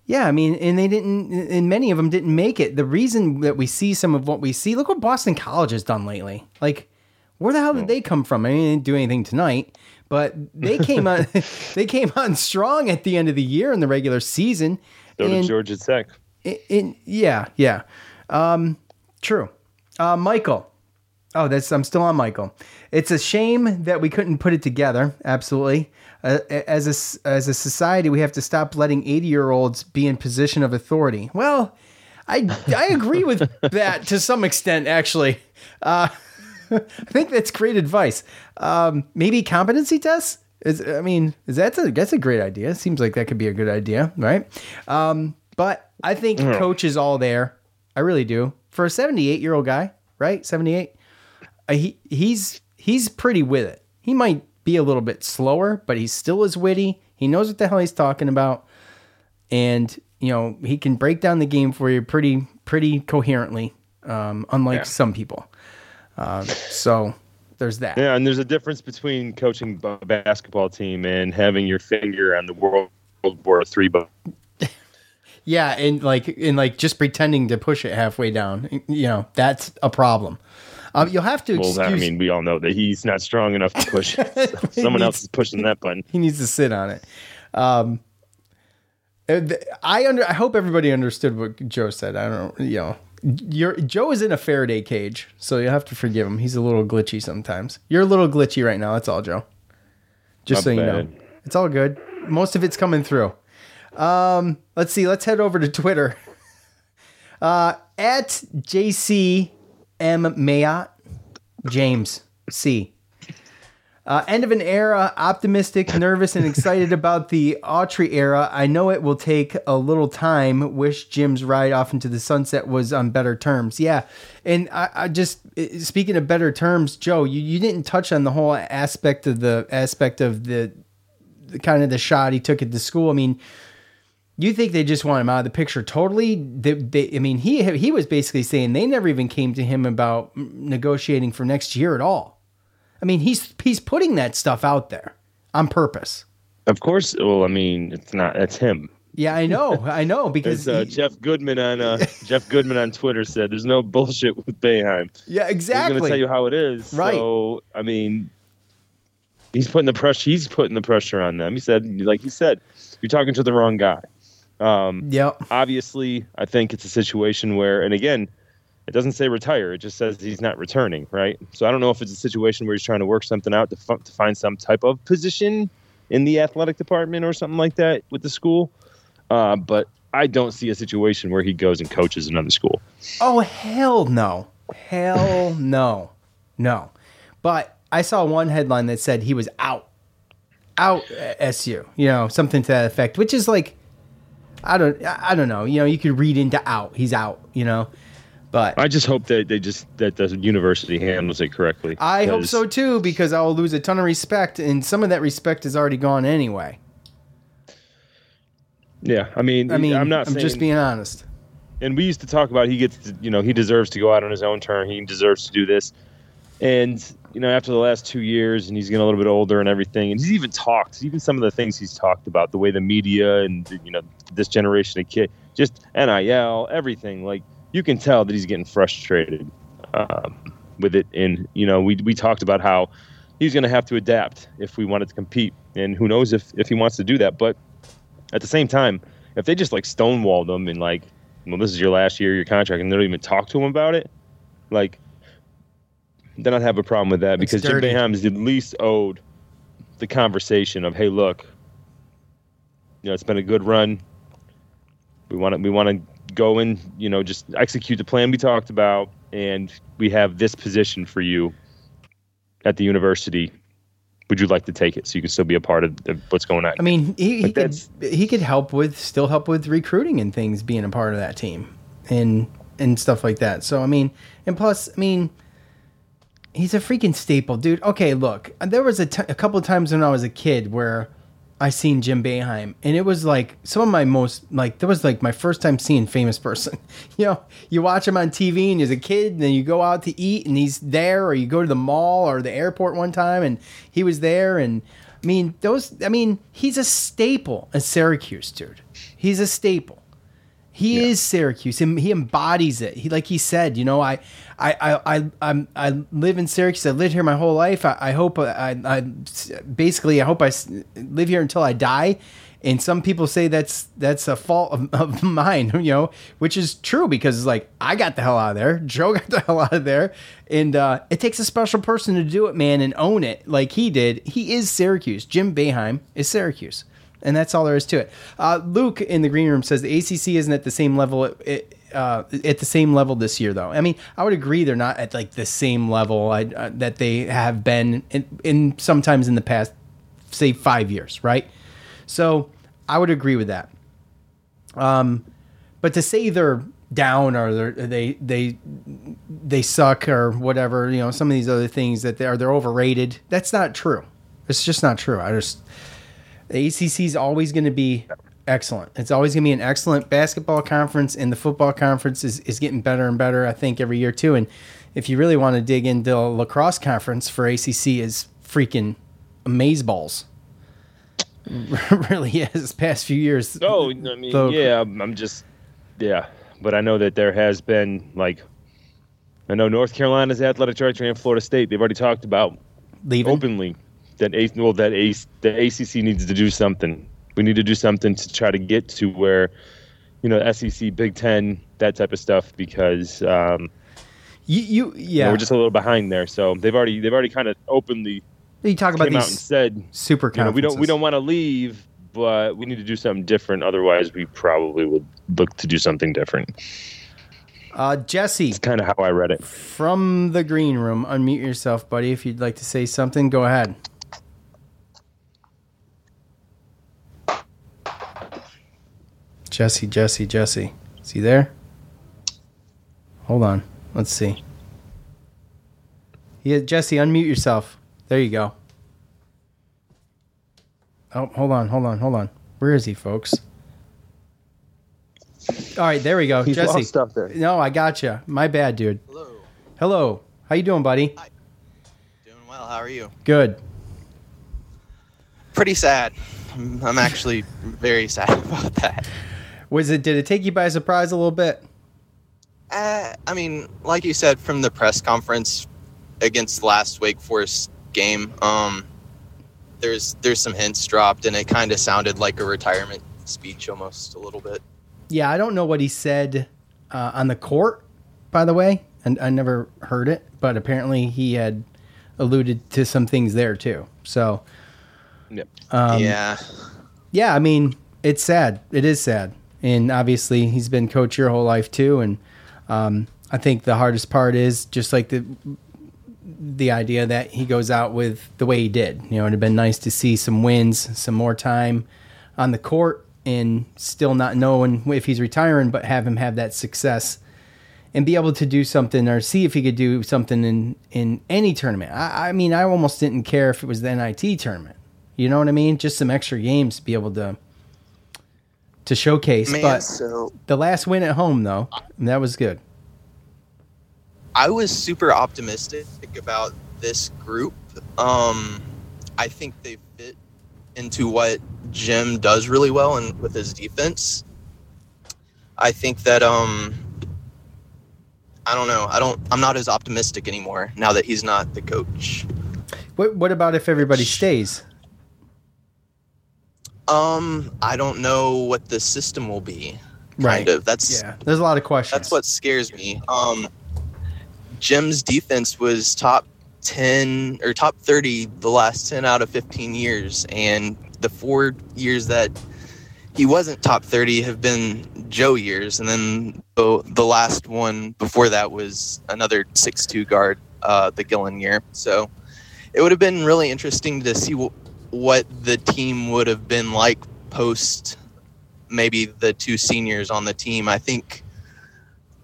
yeah, I mean, and they didn't, and many of them didn't make it. The reason that we see some of what we see, look what Boston College has done lately. Like, where the hell did they come from? I mean, they didn't do anything tonight, but they came on, they came on strong at the end of the year in the regular season. So did Georgia Tech. in, in yeah, yeah, um, true. Uh, Michael. Oh, that's I'm still on Michael. It's a shame that we couldn't put it together. Absolutely. Uh, as a as a society, we have to stop letting 80 year olds be in position of authority. Well, I I agree with that to some extent. Actually, uh, I think that's great advice. Um, maybe competency tests. Is I mean, is that's a that's a great idea. Seems like that could be a good idea, right? Um, but I think Yeah. coach is all there. I really do. For a 78 year old guy, right? 78. Uh, he he's he's pretty with it. He might be a little bit slower, but he's still as witty. He knows what the hell he's talking about, and you know he can break down the game for you pretty pretty coherently. Um, unlike Yeah. some people. Um, so there's that. Yeah, and there's a difference between coaching a basketball team and having your finger on the World War Three button. Yeah, and like and like just pretending to push it halfway down. You know that's a problem. Um, you'll have to excuse. that, I mean, we all know that he's not strong enough to push. it. So someone else is pushing that button. he needs to sit on it. Um, uh, I under. I hope everybody understood what Joe said. I don't. You know, you're Joe is in a Faraday cage, so you have to forgive him. He's a little glitchy sometimes. You're a little glitchy right now. That's all, Joe. Just Not so you know, it's all good. Most of it's coming through. Um, let's see. Let's head over to Twitter. Uh, at JC M Mayotte James C. Uh, end of an era, optimistic, nervous, and excited about the Autry era. I know it will take a little time. Wish Jim's ride off into the sunset was on better terms. Yeah. And I, I just, speaking of better terms, Joe, you, you didn't touch on the whole aspect of the aspect of the, the kind of the shot he took at the school. I mean, you think they just want him out of the picture totally? They, they, I mean, he he was basically saying they never even came to him about negotiating for next year at all. I mean, he's he's putting that stuff out there on purpose. Of course. Well, I mean, it's not. That's him. Yeah, I know, I know, because uh, he- Jeff Goodman on uh, Jeff Goodman on Twitter said, "There's no bullshit with Boeheim. yeah, exactly. He's going to tell you how it is." Right. So, I mean, he's putting the pressure. He's putting the pressure on them. He said, like he said, you're talking to the wrong guy. Um, Yep. obviously, I think it's a situation where, and again, it doesn't say retire. It just says he's not returning, right? So I don't know if it's a situation where he's trying to work something out to, f- to find some type of position in the athletic department or something like that with the school. Uh, but I don't see a situation where he goes and coaches another school. Oh hell no, hell no, no. But I saw one headline that said he was out, out at SU. You know, something to that effect, which is like, I don't, I don't know. You know, you could read into out. He's out. You know, but I just hope that they just that the university handles it correctly. I hope so too because I will lose a ton of respect, and some of that respect is already gone anyway. Yeah, I mean, I mean, I'm not. I'm saying, just being honest. and we used to talk about he gets to, you know he deserves to go out on his own turn he deserves to do this and you know after the last two years and he's getting a little bit older and everything and he's even talked even some of the things he's talked about the way the media and you know this generation of kid just nil everything like you can tell that he's getting frustrated um, with it. And you know, we we talked about how he's going to have to adapt if we wanted to compete, and who knows if if he wants to do that. But at the same time, if they just like stonewalled him and like, well, this is your last year, your contract, and they don't even talk to him about it, like, then I'd have a problem with that It's because Jim dirty. Is at least owed the conversation of, hey, look, you know, it's been a good run. We want to we want to go and you know just execute the plan we talked about, and we have this position for you at the university. Would you like to take it so you can still be a part of the, what's going on? I mean, he, he could he could help with still help with recruiting and things, being a part of that team and and stuff like that. So I mean, and plus, I mean, he's a freaking staple, dude. Okay, look, there was a t- a couple of times when I was a kid where I seen Jim Boeheim, and it was like some of my most like that was like my first time seeing famous person. you know, you watch him on TV and as a kid, and then you go out to eat and he's there, or you go to the mall or the airport one time and he was there, and I mean those. I mean, he's a staple in Syracuse, dude. He's a staple. He is Syracuse. and He embodies it. He like he said, you know, I, I, I, I, I'm, I live in Syracuse. I lived here my whole life. I, I hope I, I, basically, I hope I live here until I die. And some people say that's that's a fault of, of mine, you know, which is true because it's like I got the hell out of there, Joe got the hell out of there, and uh, it takes a special person to do it, man, and own it like he did. He is Syracuse. Jim Boeheim is Syracuse. And that's all there is to it. Uh, Luke in the green room says the ACC isn't at the same level it, uh, at the same level this year, though. I mean, I would agree they're not at like the same level I, uh, that they have been in, in sometimes in the past, say five years, right? So I would agree with that. Um, but to say they're down or they're, they they they suck or whatever, you know, some of these other things that they are they're overrated. That's not true. It's just not true. I just the ACC is always going to be excellent. It's always going to be an excellent basketball conference, and the football conference is, is getting better and better, I think, every year too. And if you really want to dig into the lacrosse conference for ACC, is freaking amaze balls. really is. This past few years. Oh, I mean, the- yeah, I'm I'm just, yeah, but I know that there has been like, I know North Carolina's athletic director and Florida State. They've already talked about leaving openly that a well that a the ACC needs to do something. We need to do something to try to get to where, you know, SEC, Big Ten, that type of stuff, because um, You, you you know, yeah. we're just a little behind there. So they've already they've already kind of openly you talk about came out and these said super you know, we don't we don't want to leave, but we need to do something different. Otherwise, we probably would look to do something different. Uh, Jesse. It's kind of how I read it. From the green room, unmute yourself, buddy. If you'd like to say something, go ahead. Jesse, Jesse, Jesse. Is he there? Hold on. Let's see. Yeah, Jesse, unmute yourself. There you go. Oh, hold on, hold on, hold on. Where is he, folks? All right, there we go. He's Jesse. lost up there. No, I got gotcha. You. My bad, dude. Hello. Hello. How you doing, buddy? Hi. Doing well, how are you? Good. Pretty sad. I'm I'm actually very sad about that. Was it? Did it take you by surprise a little bit? Uh, I mean, like you said from the press conference against last Wake Forest game, um, there's there's some hints dropped, and it kind of sounded like a retirement speech almost a little bit. Yeah, I don't know what he said uh, on the court, by the way, and I never heard it, but apparently he had alluded to some things there too. So, Yep. um, yeah. yeah, I mean, it's sad. It is sad, and obviously he's been coach your whole life too. And um, I think the hardest part is just like the the idea that he goes out with the way he did. You know, it'd have been nice to see some wins, some more time on the court, and still not knowing if he's retiring, but have him have that success and be able to do something or see if he could do something in in any tournament. I, I mean, I almost didn't care if it was the NIT tournament. You know what I mean? Just some extra games to be able to to showcase. Man, but so- the last win at home, though, that was good. I was super optimistic about this group. Um, I think they fit into what Jim does really well and with his defense. I think that um, I don't know. I don't. I'm not as optimistic anymore now that he's not the coach. What What about if everybody stays? Um, I don't know what the system will be. Kind Right. of. That's Yeah, there's a lot of questions. That's what scares me. Um, Jim's defense was top 10 or top 30 the last 10 out of 15 years. And the four years that he wasn't top 30 have been Joe years. And then the, the last one before that was another six-two guard, uh, the Gillon year. So it would have been really interesting to see w- what the team would have been like post maybe the two seniors on the team. I think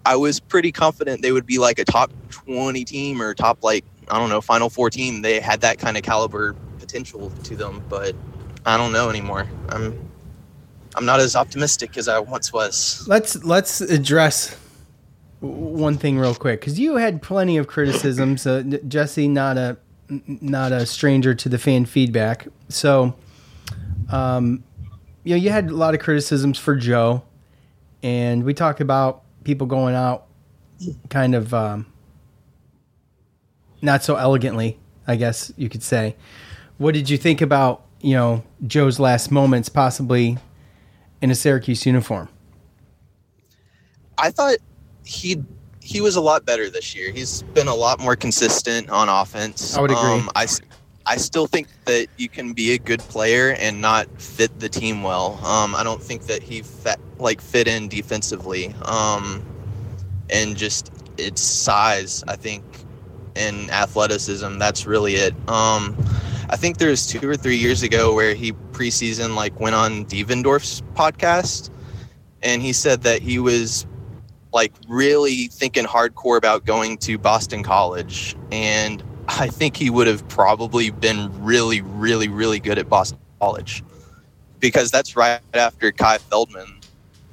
I was pretty confident they would be like a top 20 team or top like I don't know final four team. They had that kind of caliber potential to them, but I don't know anymore. I'm I'm not as optimistic as I once was. Let's let's address one thing real quick because you had plenty of criticisms. Uh, Jesse, not a not a stranger to the fan feedback. So, um, you know, you had a lot of criticisms for Joe, and we talked about people going out, kind of um, not so elegantly, I guess you could say. What did you think about you know Joe's last moments, possibly in a Syracuse uniform? I thought he he was a lot better this year. He's been a lot more consistent on offense. I would agree. Um, I still think that you can be a good player and not fit the team well. Um, I don't think that he fit, like fit in defensively. Um, and just its size, I think, and athleticism. That's really it. Um, I think there was two or three years ago where he preseason like went on Devendorf's podcast, and he said that he was like really thinking hardcore about going to Boston College, and I think he would have probably been really, really, really good at Boston College because that's right after Kai Feldman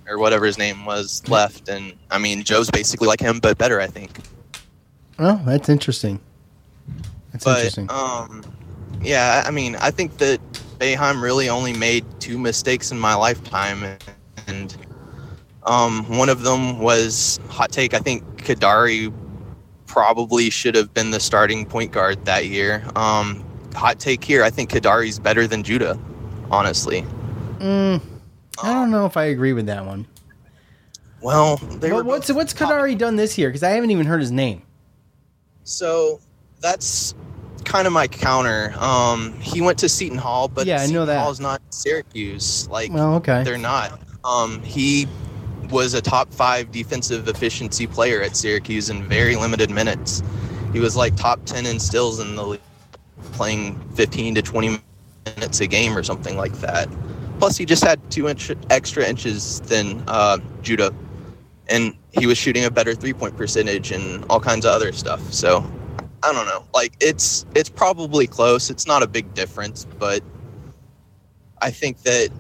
or whatever his name was left, and I mean Joe's basically like him but better, I think. Oh, that's interesting. That's but interesting. um, yeah, I mean, I think that Boeheim really only made two mistakes in my lifetime, and um, one of them was hot take. I think Kadary probably should have been the starting point guard that year. Um, hot take here. I think Kadary's better than Judah, honestly. Mm, I don't know if I agree with that one. Well, But what's what's Kadary done this year? Because I haven't even heard his name. So that's kind of my counter. Um, he went to Seton Hall, but Yeah, I know that. Hall's not Syracuse. Like, Well, okay. they're not. Um, he was a top five defensive efficiency player at Syracuse in very limited minutes. He was like top ten in stills in the league, playing 15 to 20 minutes a game or something like that. Plus, he just had two inch extra inches than uh, Judah, and he was shooting a better three point percentage and all kinds of other stuff. So, I don't know. Like, it's it's probably close. It's not a big difference, but I think that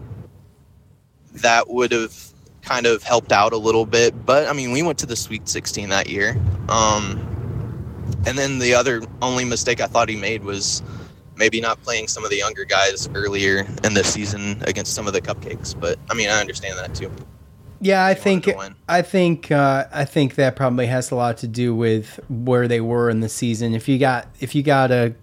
that would have kind of helped out a little bit. But I mean, we went to the Sweet 16 that year. Um, and then the other only mistake I thought he made was maybe not playing some of the younger guys earlier in the season against some of the cupcakes. But I mean, I understand that too. Yeah, I think I think uh, I think that probably has a lot to do with where they were in the season. If you got if you got a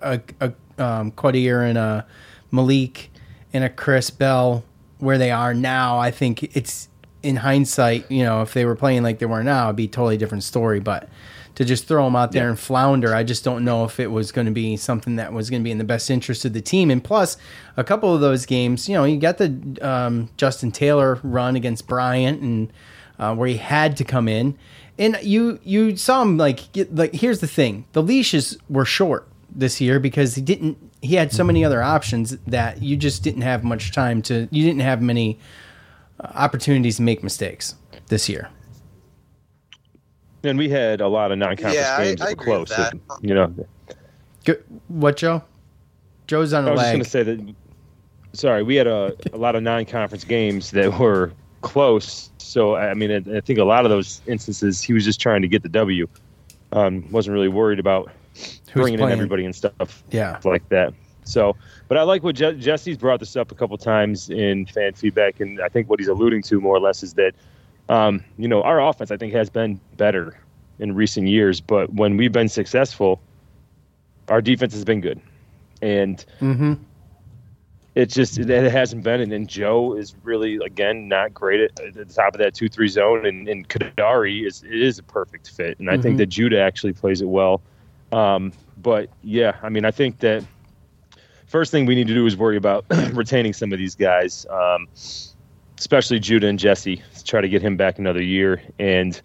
a, a um, Quadir and a Maliq and a Chris Bell where they are now, I think it's in hindsight. You know, if they were playing like they were now, it'd be a totally different story. But to just throw them out there and flounder, I just don't know if it was going to be something that was going to be in the best interest of the team. And plus, a couple of those games, you know, you got the um, Justin Taylor run against Bryant, and uh, where he had to come in, and you you saw him like get, like. Here's the thing: the leashes were short this year because he didn't. He had so many other options that you just didn't have much time to. You didn't have many uh, opportunities to make mistakes this year. And we had a lot of non-conference Yeah, I- games that I were close. that. that, you know, Good. What, Joe? Joe's on a I was lag. just going to say that. Sorry, we had a, a lot of non-conference games that were close. So I mean, I, I think a lot of those instances, he was just trying to get the W. Um, wasn't really worried about bringing in everybody and stuff. Yeah. like that. So, but I like what Je- Jesse's brought this up a couple times in fan feedback, and I think what he's alluding to more or less is that, um, you know, our offense I think has been better in recent years, but when we've been successful, our defense has been good, and Mm-hmm. it's just it hasn't been. And then Joe is really again not great at, at the top of that two three zone, and, and Kadary is it is a perfect fit, and I think Mhm. that Judah actually plays it well. Um, but yeah, I mean, I think that first thing we need to do is worry about retaining some of these guys, um, especially Judah and Jesse. Try to get him back another year, and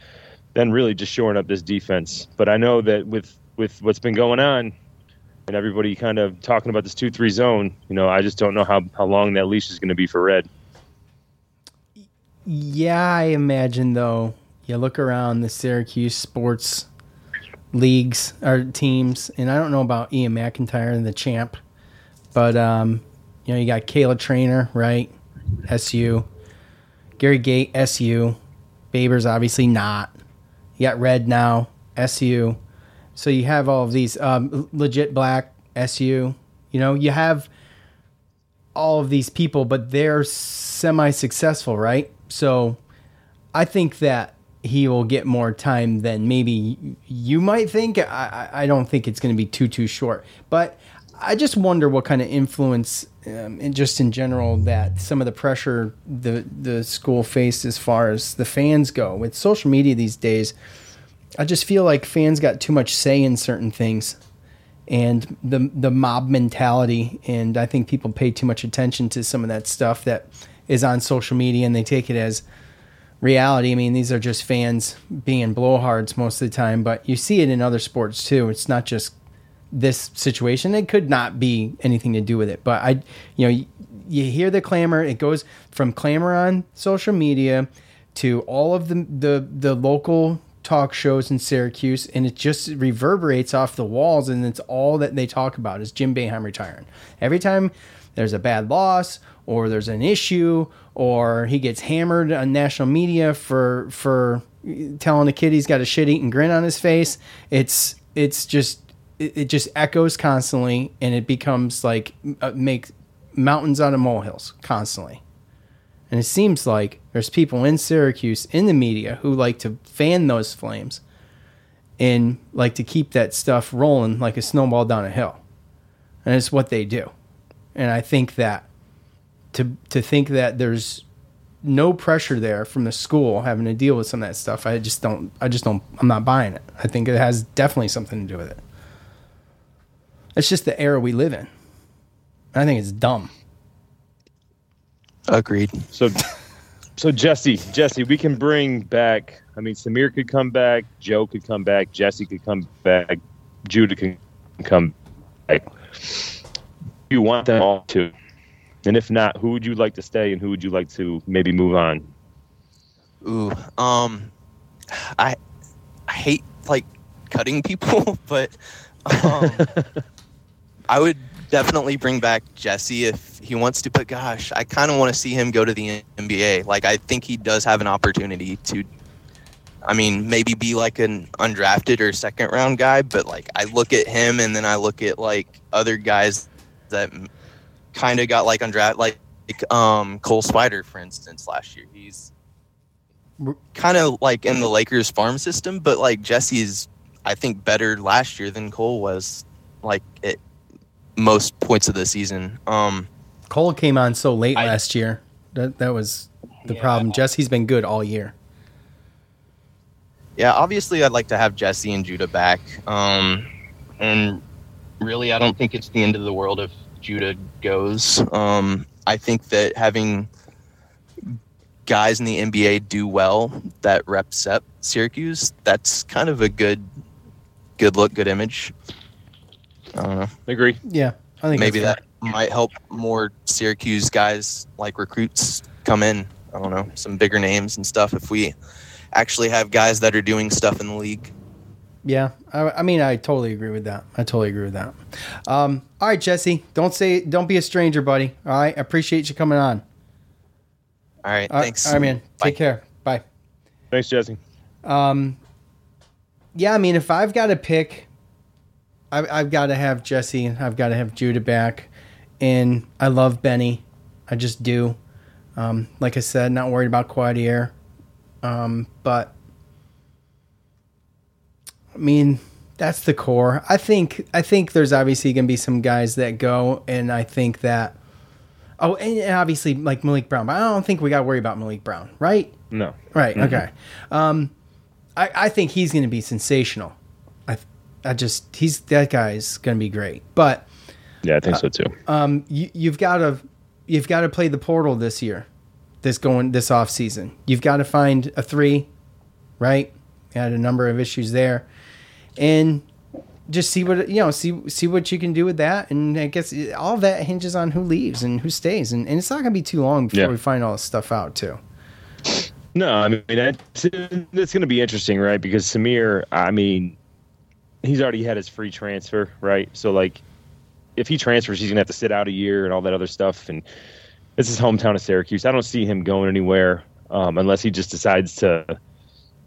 then really just shoring up this defense. But I know that with with what's been going on, and everybody kind of talking about this two three zone, you know, I just don't know how how long that leash is going to be for Red. Yeah, I imagine though. You look around the Syracuse sports leagues or teams, and I don't know about Ian McIntyre and the champ, but um, you know you got Kayla Treanor, right? SU, Gary Gait, SU, Babers obviously not. You got Red now, SU. So you have all of these um, legit black SU. You know you have all of these people, but they're semi successful, right? So I think that he will get more time than maybe you might think. I, I don't think it's going to be too, too short. But I just wonder what kind of influence, um, and just in general, that some of the pressure the, the school faced as far as the fans go. With social media these days, I just feel like fans got too much say in certain things and the the mob mentality and I think people pay too much attention to some of that stuff that is on social media and they take it as reality. I mean, these are just fans being blowhards most of the time, but you see it in other sports too. It's not just this situation. It could not be anything to do with it, but I you know, you, hear the clamor, it goes from clamor on social media to all of the the the local talk shows in Syracuse, and it just reverberates off the walls, and it's all that they talk about is Jim Boeheim retiring. Every time there's a bad loss or there's an issue or he gets hammered on national media for for telling a kid he's got a shit eating grin on his face, it's it's just it, it just echoes constantly, and it becomes like uh, make mountains out of molehills constantly. And it seems like there's people in Syracuse in the media who like to fan those flames and like to keep that stuff rolling like a snowball down a hill. And it's what they do. And I think that to to think that there's no pressure there from the school having to deal with some of that stuff, I just don't I just don't I'm not buying it. I think it has definitely something to do with it. It's just the era we live in. I think it's dumb. Agreed. So, so Jesse, Jesse, we can bring back. I mean, Symir could come back, Joe could come back, Jesse could come back, Judah can come back. You want them all to, and if not, who would you like to stay, and who would you like to maybe move on? Ooh, um, I I hate like cutting people, but um, I would definitely bring back Jesse if he wants to. But gosh, I kind of want to see him go to the NBA. Like I think he does have an opportunity to. I mean, maybe be like an undrafted or second round guy, but like I look at him and then I look at like other guys that kind of got like undrafted, like, like um Cole Swider, for instance, last year. He's kind of like in the Lakers farm system, but like Jesse's, I think, better last year than Cole was, like at most points of the season. Um, Cole came on so late last year. That that was the problem. Jesse's been good all year. yeah, obviously, I'd like to have Jesse and Judah back. Um, and really, I don't think it's the end of the world if Judah goes. Um, I think that having guys in the NBA do well that represent Syracuse, that's kind of a good, good look, good image. I don't know. Agree. Yeah, I think maybe that might help more Syracuse guys like recruits come in. I don't know some bigger names and stuff. If we actually have guys that are doing stuff in the league. Yeah, I, I mean, I totally agree with that. I totally agree with that. Um, all right, Jesse, don't say, don't be a stranger, buddy. All right, I appreciate you coming on. All right, All right, thanks. All right, man. Take care. Bye. Thanks, Jesse. Um, yeah, I mean, if I've got to pick, I, I've got to have Jesse I've got to have Judah back. And I love Benny. I just do. Um, like I said, not worried about Quadir. Um, but I mean, that's the core. I think I think there's obviously going to be some guys that go, and I think that. Oh, and obviously like Maliq Brown, but I don't think we got to worry about Maliq Brown, right? No. Right. Mhm. Okay. Um, I I think he's going to be sensational. I just he's that guy's going to be great, but Yeah, I think so too. um, you, you've got to you've got to play the portal this year, this going this off season. You've got to find a three, right? You had a number of issues there, and just see what you know. See see what you can do with that, and I guess all that hinges on who leaves and who stays, and, and it's not going to be too long before Yeah. we find all this stuff out too. No, I mean it's, it's going to be interesting, right? Because Symir, I mean, he's already had his free transfer, right? So like, if he transfers, he's to have to sit out a year and all that other stuff. And this is hometown of Syracuse. I don't see him going anywhere um, unless he just decides to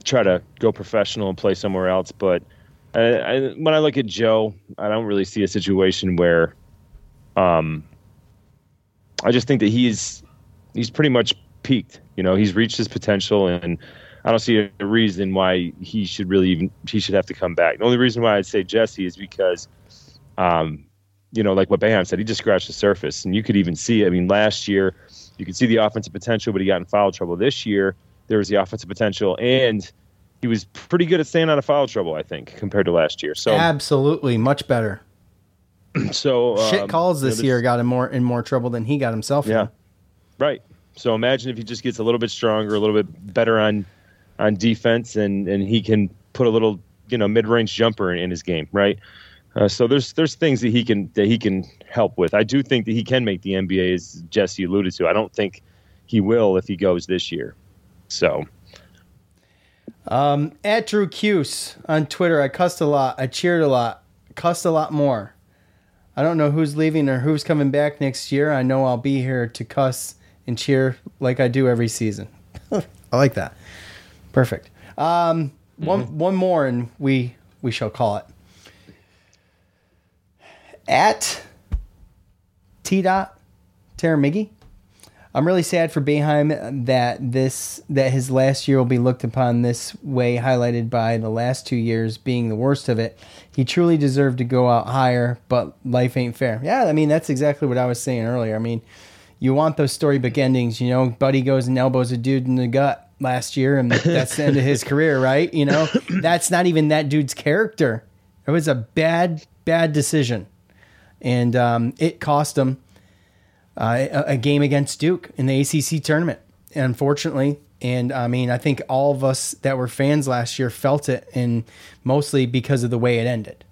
try to go professional and play somewhere else. But I, I, when I look at Joe, I don't really see a situation where, um, I just think that he's he's pretty much peaked. You know, he's reached his potential, and I don't see a reason why he should really even he should have to come back. The only reason why I'd say Jesse is because, um, you know, like what Boeheim said, he just scratched the surface, and you could even see. I mean, last year you could see the offensive potential, but he got in foul trouble. This year there was the offensive potential, and he was pretty good at staying out of foul trouble. I think compared to last year. So Absolutely, much better. so Shit um, calls you know, this year got him more in more trouble than he got himself. Yeah. in. Right. So imagine if he just gets a little bit stronger, a little bit better on on defense, and and he can put a little you know mid range jumper in, in his game, right? Uh, so there's there's things that he can that he can help with. I do think that he can make the NBA, as Jesse alluded to. I don't think he will if he goes this year. So Um, at Drew Cuse on Twitter, I cussed a lot. I cheered a lot. Cussed a lot more. I don't know who's leaving or who's coming back next year. I know I'll be here to cuss and cheer like I do every season. I like that. Perfect. Um, one one more and we we shall call it. At T dot Taramigi. I'm really sad for Boeheim that this that his last year will be looked upon this way, highlighted by the last two years being the worst of it. He truly deserved to go out higher, but life ain't fair. Yeah, I mean that's exactly what I was saying earlier. I mean, you want those storybook endings. You know, Buddy goes and elbows a dude in the gut last year, and that's the end of his career, right? You know, that's not even that dude's character. It was a bad, bad decision, and um, it cost him uh, a, a game against Duke in the ACC tournament. Unfortunately, and I mean, I think all of us that were fans last year felt it, and mostly because of the way it ended,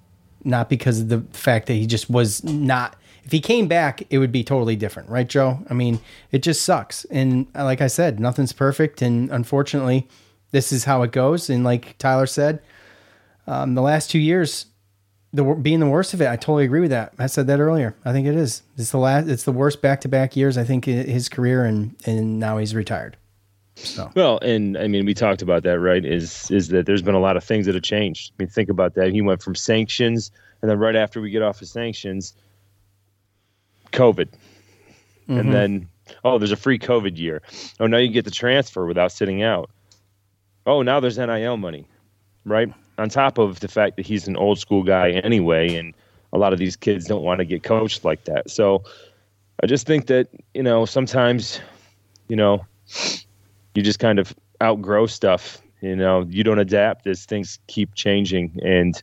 not because of the fact that he just was not. If he came back, it would be totally different, right, Joe? I mean, it just sucks, and uh, like I said, nothing's perfect, and unfortunately, this is how it goes. And like Tyler said, um, the last two years, the being the worst of it, I totally agree with that. I said that earlier. I think it is. It's the last. It's the worst back to back years. I think i- his career, and and now he's retired. So Well, and I mean, we talked about that, right? Is is that there's been a lot of things that have changed. I mean, think about that. He went from sanctions, and then right after we get off of sanctions, COVID, Mhm. and then oh, there's a free COVID year. Oh, now you get the transfer without sitting out. Oh, now there's NIL money, right? On top of the fact that he's an old school guy anyway, and a lot of these kids don't want to get coached like that. So I just think that you know sometimes, you know you just kind of outgrow stuff. You know, you don't adapt as things keep changing. And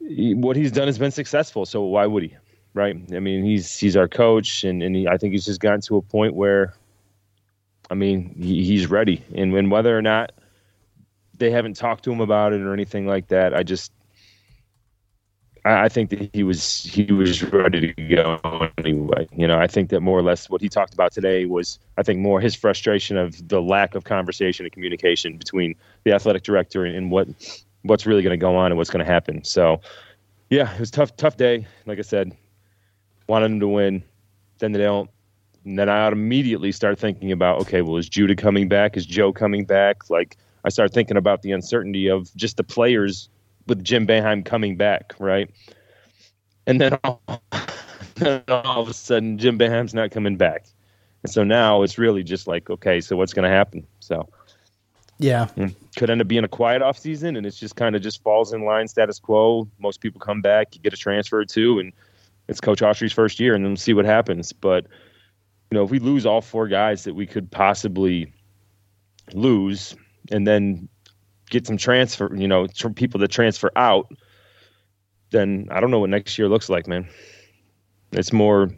what he's done has been successful. So why would he? Right? I mean, he's he's our coach, and and he, I think he's just gotten to a point where, I mean, he, he's ready. And when whether or not they haven't talked to him about it or anything like that, I just. I I think that he was he was ready to go anyway. You know, I think that more or less what he talked about today was, I think, more his frustration of the lack of conversation and communication between the athletic director and, and what what's really going to go on and what's going to happen. So, yeah, it was tough tough day. Like I said, wanted them to win, then they don't. And then I immediately start thinking about, okay, well, is Judah coming back? Is Joe coming back? Like I start thinking about the uncertainty of just the players with Jim Boeheim coming back, right? And then all, then all of a sudden, Jim Boeheim's not coming back, and so now it's really just like, okay, so what's going to happen? So Yeah. Mm. Could end up being a quiet off season, and it's just kind of just falls in line status quo. Most people come back, you get a transfer or two, and it's Coach Autry's first year, and then we'll see what happens. But you know, if we lose all four guys that we could possibly lose, and then get some transfer, you know, from people that transfer out, then I don't know what next year looks like, man. It's more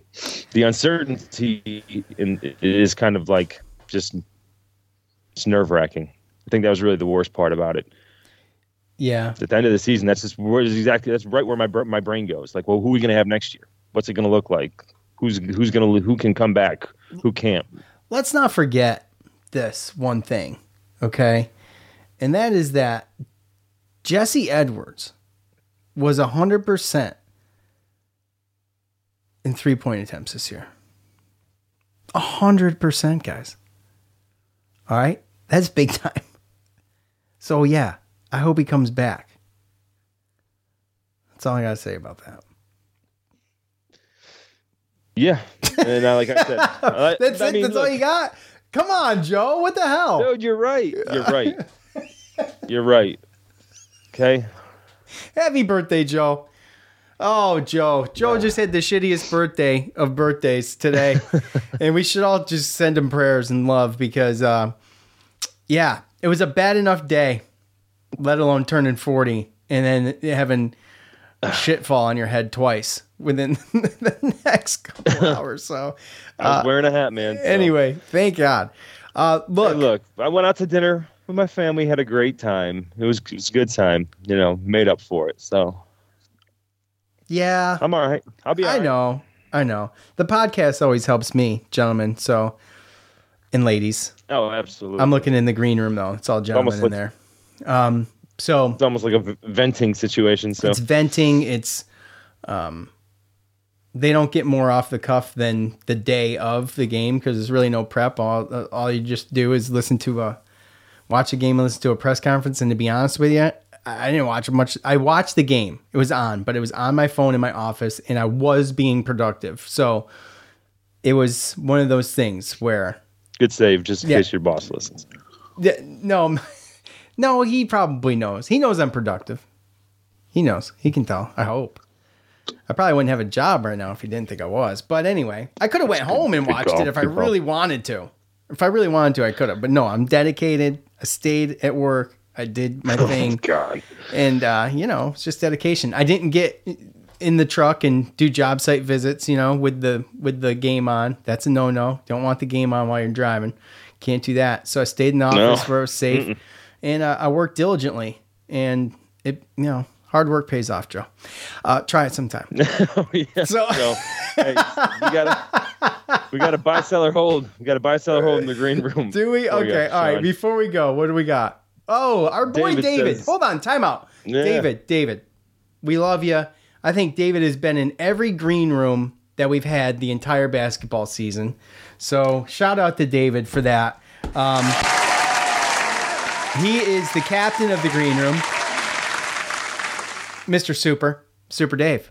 the uncertainty, and it is kind of like just it's nerve wracking. I think that was really the worst part about it. Yeah. At the end of the season, that's just where exactly that's right where my my brain goes. Like, well, who are we going to have next year? What's it going to look like? Who's who's going to who can come back? Who can't? Let's not forget this one thing, okay? And that is that Jesse Edwards was 100% in three point attempts this year. 100%, guys. All right? That's big time. So, yeah, I hope he comes back. That's all I got to say about that. Yeah, and uh, like I said, uh, That's I it. mean, That's all you got. Come on, Joe. What the hell? Dude, you're right. You're right. you're right. Okay. Happy birthday, Joe. Oh, Joe. Joe just had the shittiest birthday of birthdays today. and we should all just send him prayers and love because, uh, yeah, it was a bad enough day, let alone turning 40 and then having a shit fall on your head twice within the next couple hours. So, I was uh, wearing a hat, man. so- anyway, thank God. Uh, look, Hey, look. I went out to dinner with my family. Had a great time. It was, it was a good time. You know, made up for it. So yeah. I'm all right. I'll be. All I right. know. I know. The podcast always helps me, gentlemen. So, and ladies. Oh, absolutely. I'm looking in the green room though. It's all gentlemen in there. Um, so it's almost like a v- venting situation. So it's venting. It's um, they don't get more off the cuff than the day of the game because there's really no prep. All all you just do is listen to a watch a game and listen to a press conference. And to be honest with you, I I didn't watch much. I watched the game. It was on, but it was on my phone in my office, and I was being productive. So it was one of those things where good save, just in Yeah. case your boss listens. Yeah, no, no, he probably knows. He knows I'm productive. He knows. He can tell. I hope. I probably wouldn't have a job right now if he didn't think I was. But anyway, I could have went home and watched it if I really wanted to. If I really wanted to, I could have. But no, I'm dedicated. I stayed at work. I did my thing. God. And uh, you know, it's just dedication. I didn't get in the truck and do job site visits, you know, with the with the game on. That's a no no. Don't want the game on while you're driving. Can't do that. So I stayed in the No. office where I was safe, Mm-mm. And uh, I worked diligently. And it, you know, hard work pays off, Joe. Uh, try it sometime. oh, yeah. So- So, hey, we gotta we gotta buy seller hold. We gotta buy seller hold in the green room. Do we? Okay. All right. Before we go, what do we got? Oh, our boy David David. says- Hold on. Time out. Yeah. David, David, we love you. I think David has been in every green room that we've had the entire basketball season. So shout out to David for that. Um, he is the captain of the green room, Mr. Super, Super Dave.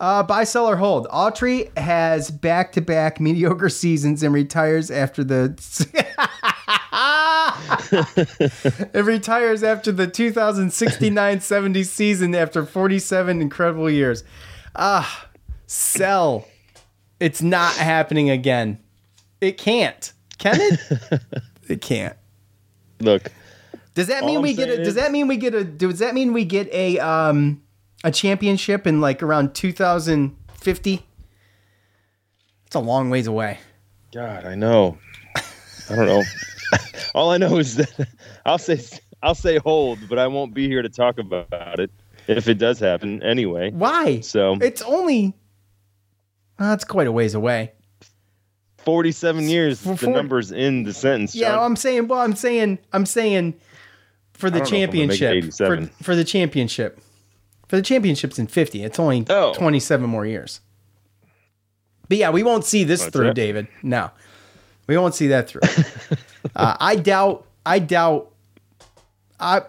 Uh, buy, sell, or hold. Autry has back to back mediocre seasons and retires after the. it retires after the 2069 70 season after 47 incredible years. Ah, sell. It's not happening again. It can't. Can it? it can't. Look, Does that All mean I'm we get a does that mean we get a does that mean we get a um a championship in like around 2050? It's a long ways away. God, I know. I don't know. All I know is that I'll say I'll say hold, but I won't be here to talk about it if it does happen anyway. Why? So It's only that's quite a ways away. 47 years. For- the numbers in the sentence. Yeah, John. I'm saying well I'm saying I'm saying for the I don't know if I'm gonna make it championship for, for the championship. For the championship's in 50. It's only Oh. 27 more years. But yeah, we won't see this That's through, it. David. No. We won't see that through. uh, I doubt I doubt I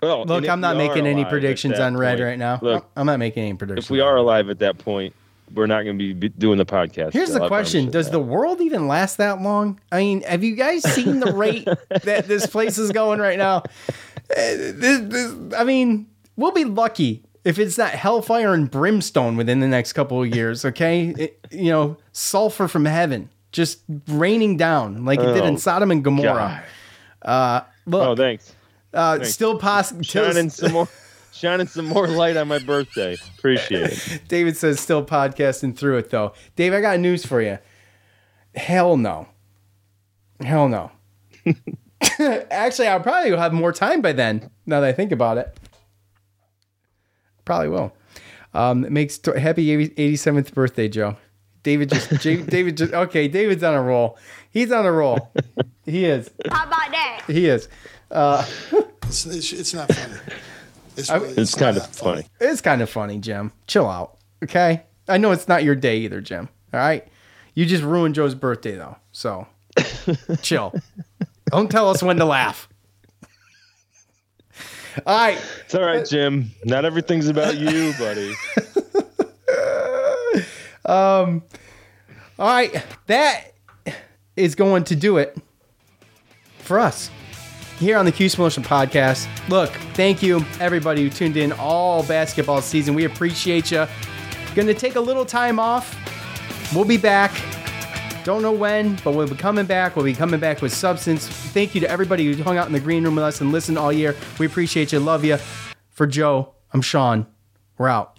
Well, look, I'm not making any alive predictions on red point- right now. Look, I'm not making any predictions. if we are alive at that point, we're not going to be doing the podcast. Here's the question: Does that. the world even last that long? I mean, have you guys seen the rate that this place is going right now? Uh, this- this- I mean, we'll be lucky if it's not hellfire and brimstone within the next couple of years. Okay, It- you know, sulfur from heaven just raining down like it did in Oh, Sodom and Gomorrah. Uh, look, Oh, thanks. uh, thanks. still possible. Shining some more, shining some more light on my birthday. Appreciate it. David says still podcasting through it though. Dave, I got news for you. Hell no. Hell no. Actually, I'll probably have more time by then. Now that I think about it, probably will. Um, it makes t- happy 87th birthday, Joe. David just, J- David just, okay. David's on a roll. He's on a roll. He is. How about that? He is. Uh, It's, it's, it's not funny. It's, I- really, It's kind of funny. It's kind of funny, Jim. Chill out. Okay. I know it's not your day either, Jim. All right. You just ruined Joe's birthday though. So chill. Don't tell us when to laugh. All right. It's all right, Jim. Not everything's about you, buddy. Um all right. That is going to do it for us here on the Q Motion podcast. Look, thank you everybody who tuned in all basketball season. We appreciate you. Going to take a little time off. We'll be back. Don't know when, but we'll be coming back. We'll be coming back with substance. Thank you to everybody who hung out in the green room with us and listened all year. We appreciate you. Love you. For Joe, I'm Sean. We're out.